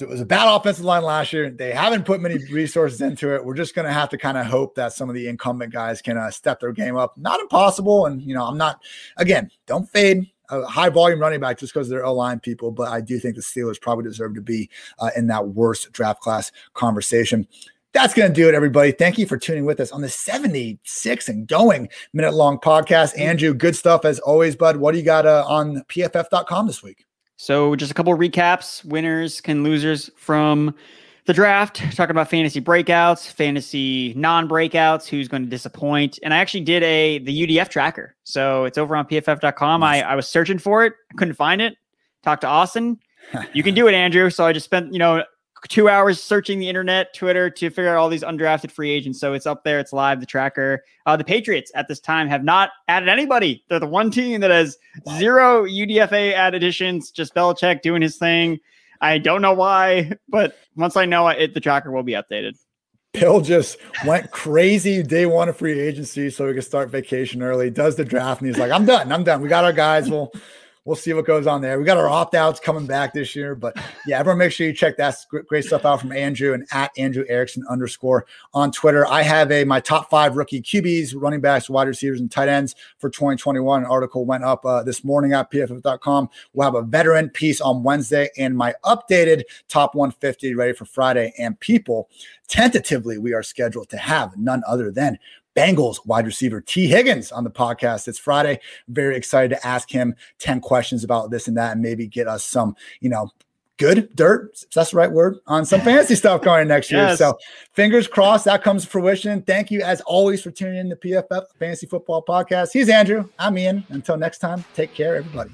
it was a bad offensive line last year. They haven't put many resources into it. We're just going to have to kind of hope that some of the incumbent guys can uh, step their game up. Not impossible. And, you know, I'm not, again, don't fade a high volume running back just because they're O line people, but I do think the Steelers probably deserve to be uh, in that worst draft class conversation. That's going to do it, everybody. Thank you for tuning with us on the 76 and going minute long podcast. Andrew, good stuff as always, bud. What do you got uh, on pff.com this week? So, just a couple recaps winners and losers from the draft, talking about fantasy breakouts, fantasy non breakouts, who's going to disappoint. And I actually did a the UDF tracker. So, it's over on pff.com. Nice. I, I was searching for it, couldn't find it. Talked to Austin. You can do it, Andrew. So, I just spent, you know, two hours searching the internet, Twitter to figure out all these undrafted free agents. So it's up there, it's live, the tracker. Uh, the Patriots at this time have not added anybody. They're the one team that has zero UDFA add additions, just Belichick doing his thing. I don't know why, but once I know it, the tracker will be updated. Bill just went crazy day one of free agency so we could start vacation early. Does the draft and he's like, I'm done. I'm done. We got our guys. We'll we'll see what goes on there. We got our opt outs coming back this year, but yeah, everyone make sure you check that great stuff out from Andrew and at Andrew Erickson underscore on Twitter. I have a my top five rookie QBs, running backs, wide receivers, and tight ends for 2021. An article went up uh, this morning at pff.com. We'll have a veteran piece on Wednesday and my updated top 150 ready for Friday. And people, tentatively, we are scheduled to have none other than Bengals wide receiver Tee Higgins on the podcast. It's Friday. Very excited to ask him 10 questions about this and that and maybe get us some, you know, good dirt, if that's the right word, on some fancy stuff going next year. Yes. So fingers crossed that comes to fruition. Thank you as always for tuning in to PFF Fantasy Football Podcast. He's Andrew. I'm Ian. Until next time, take care, everybody.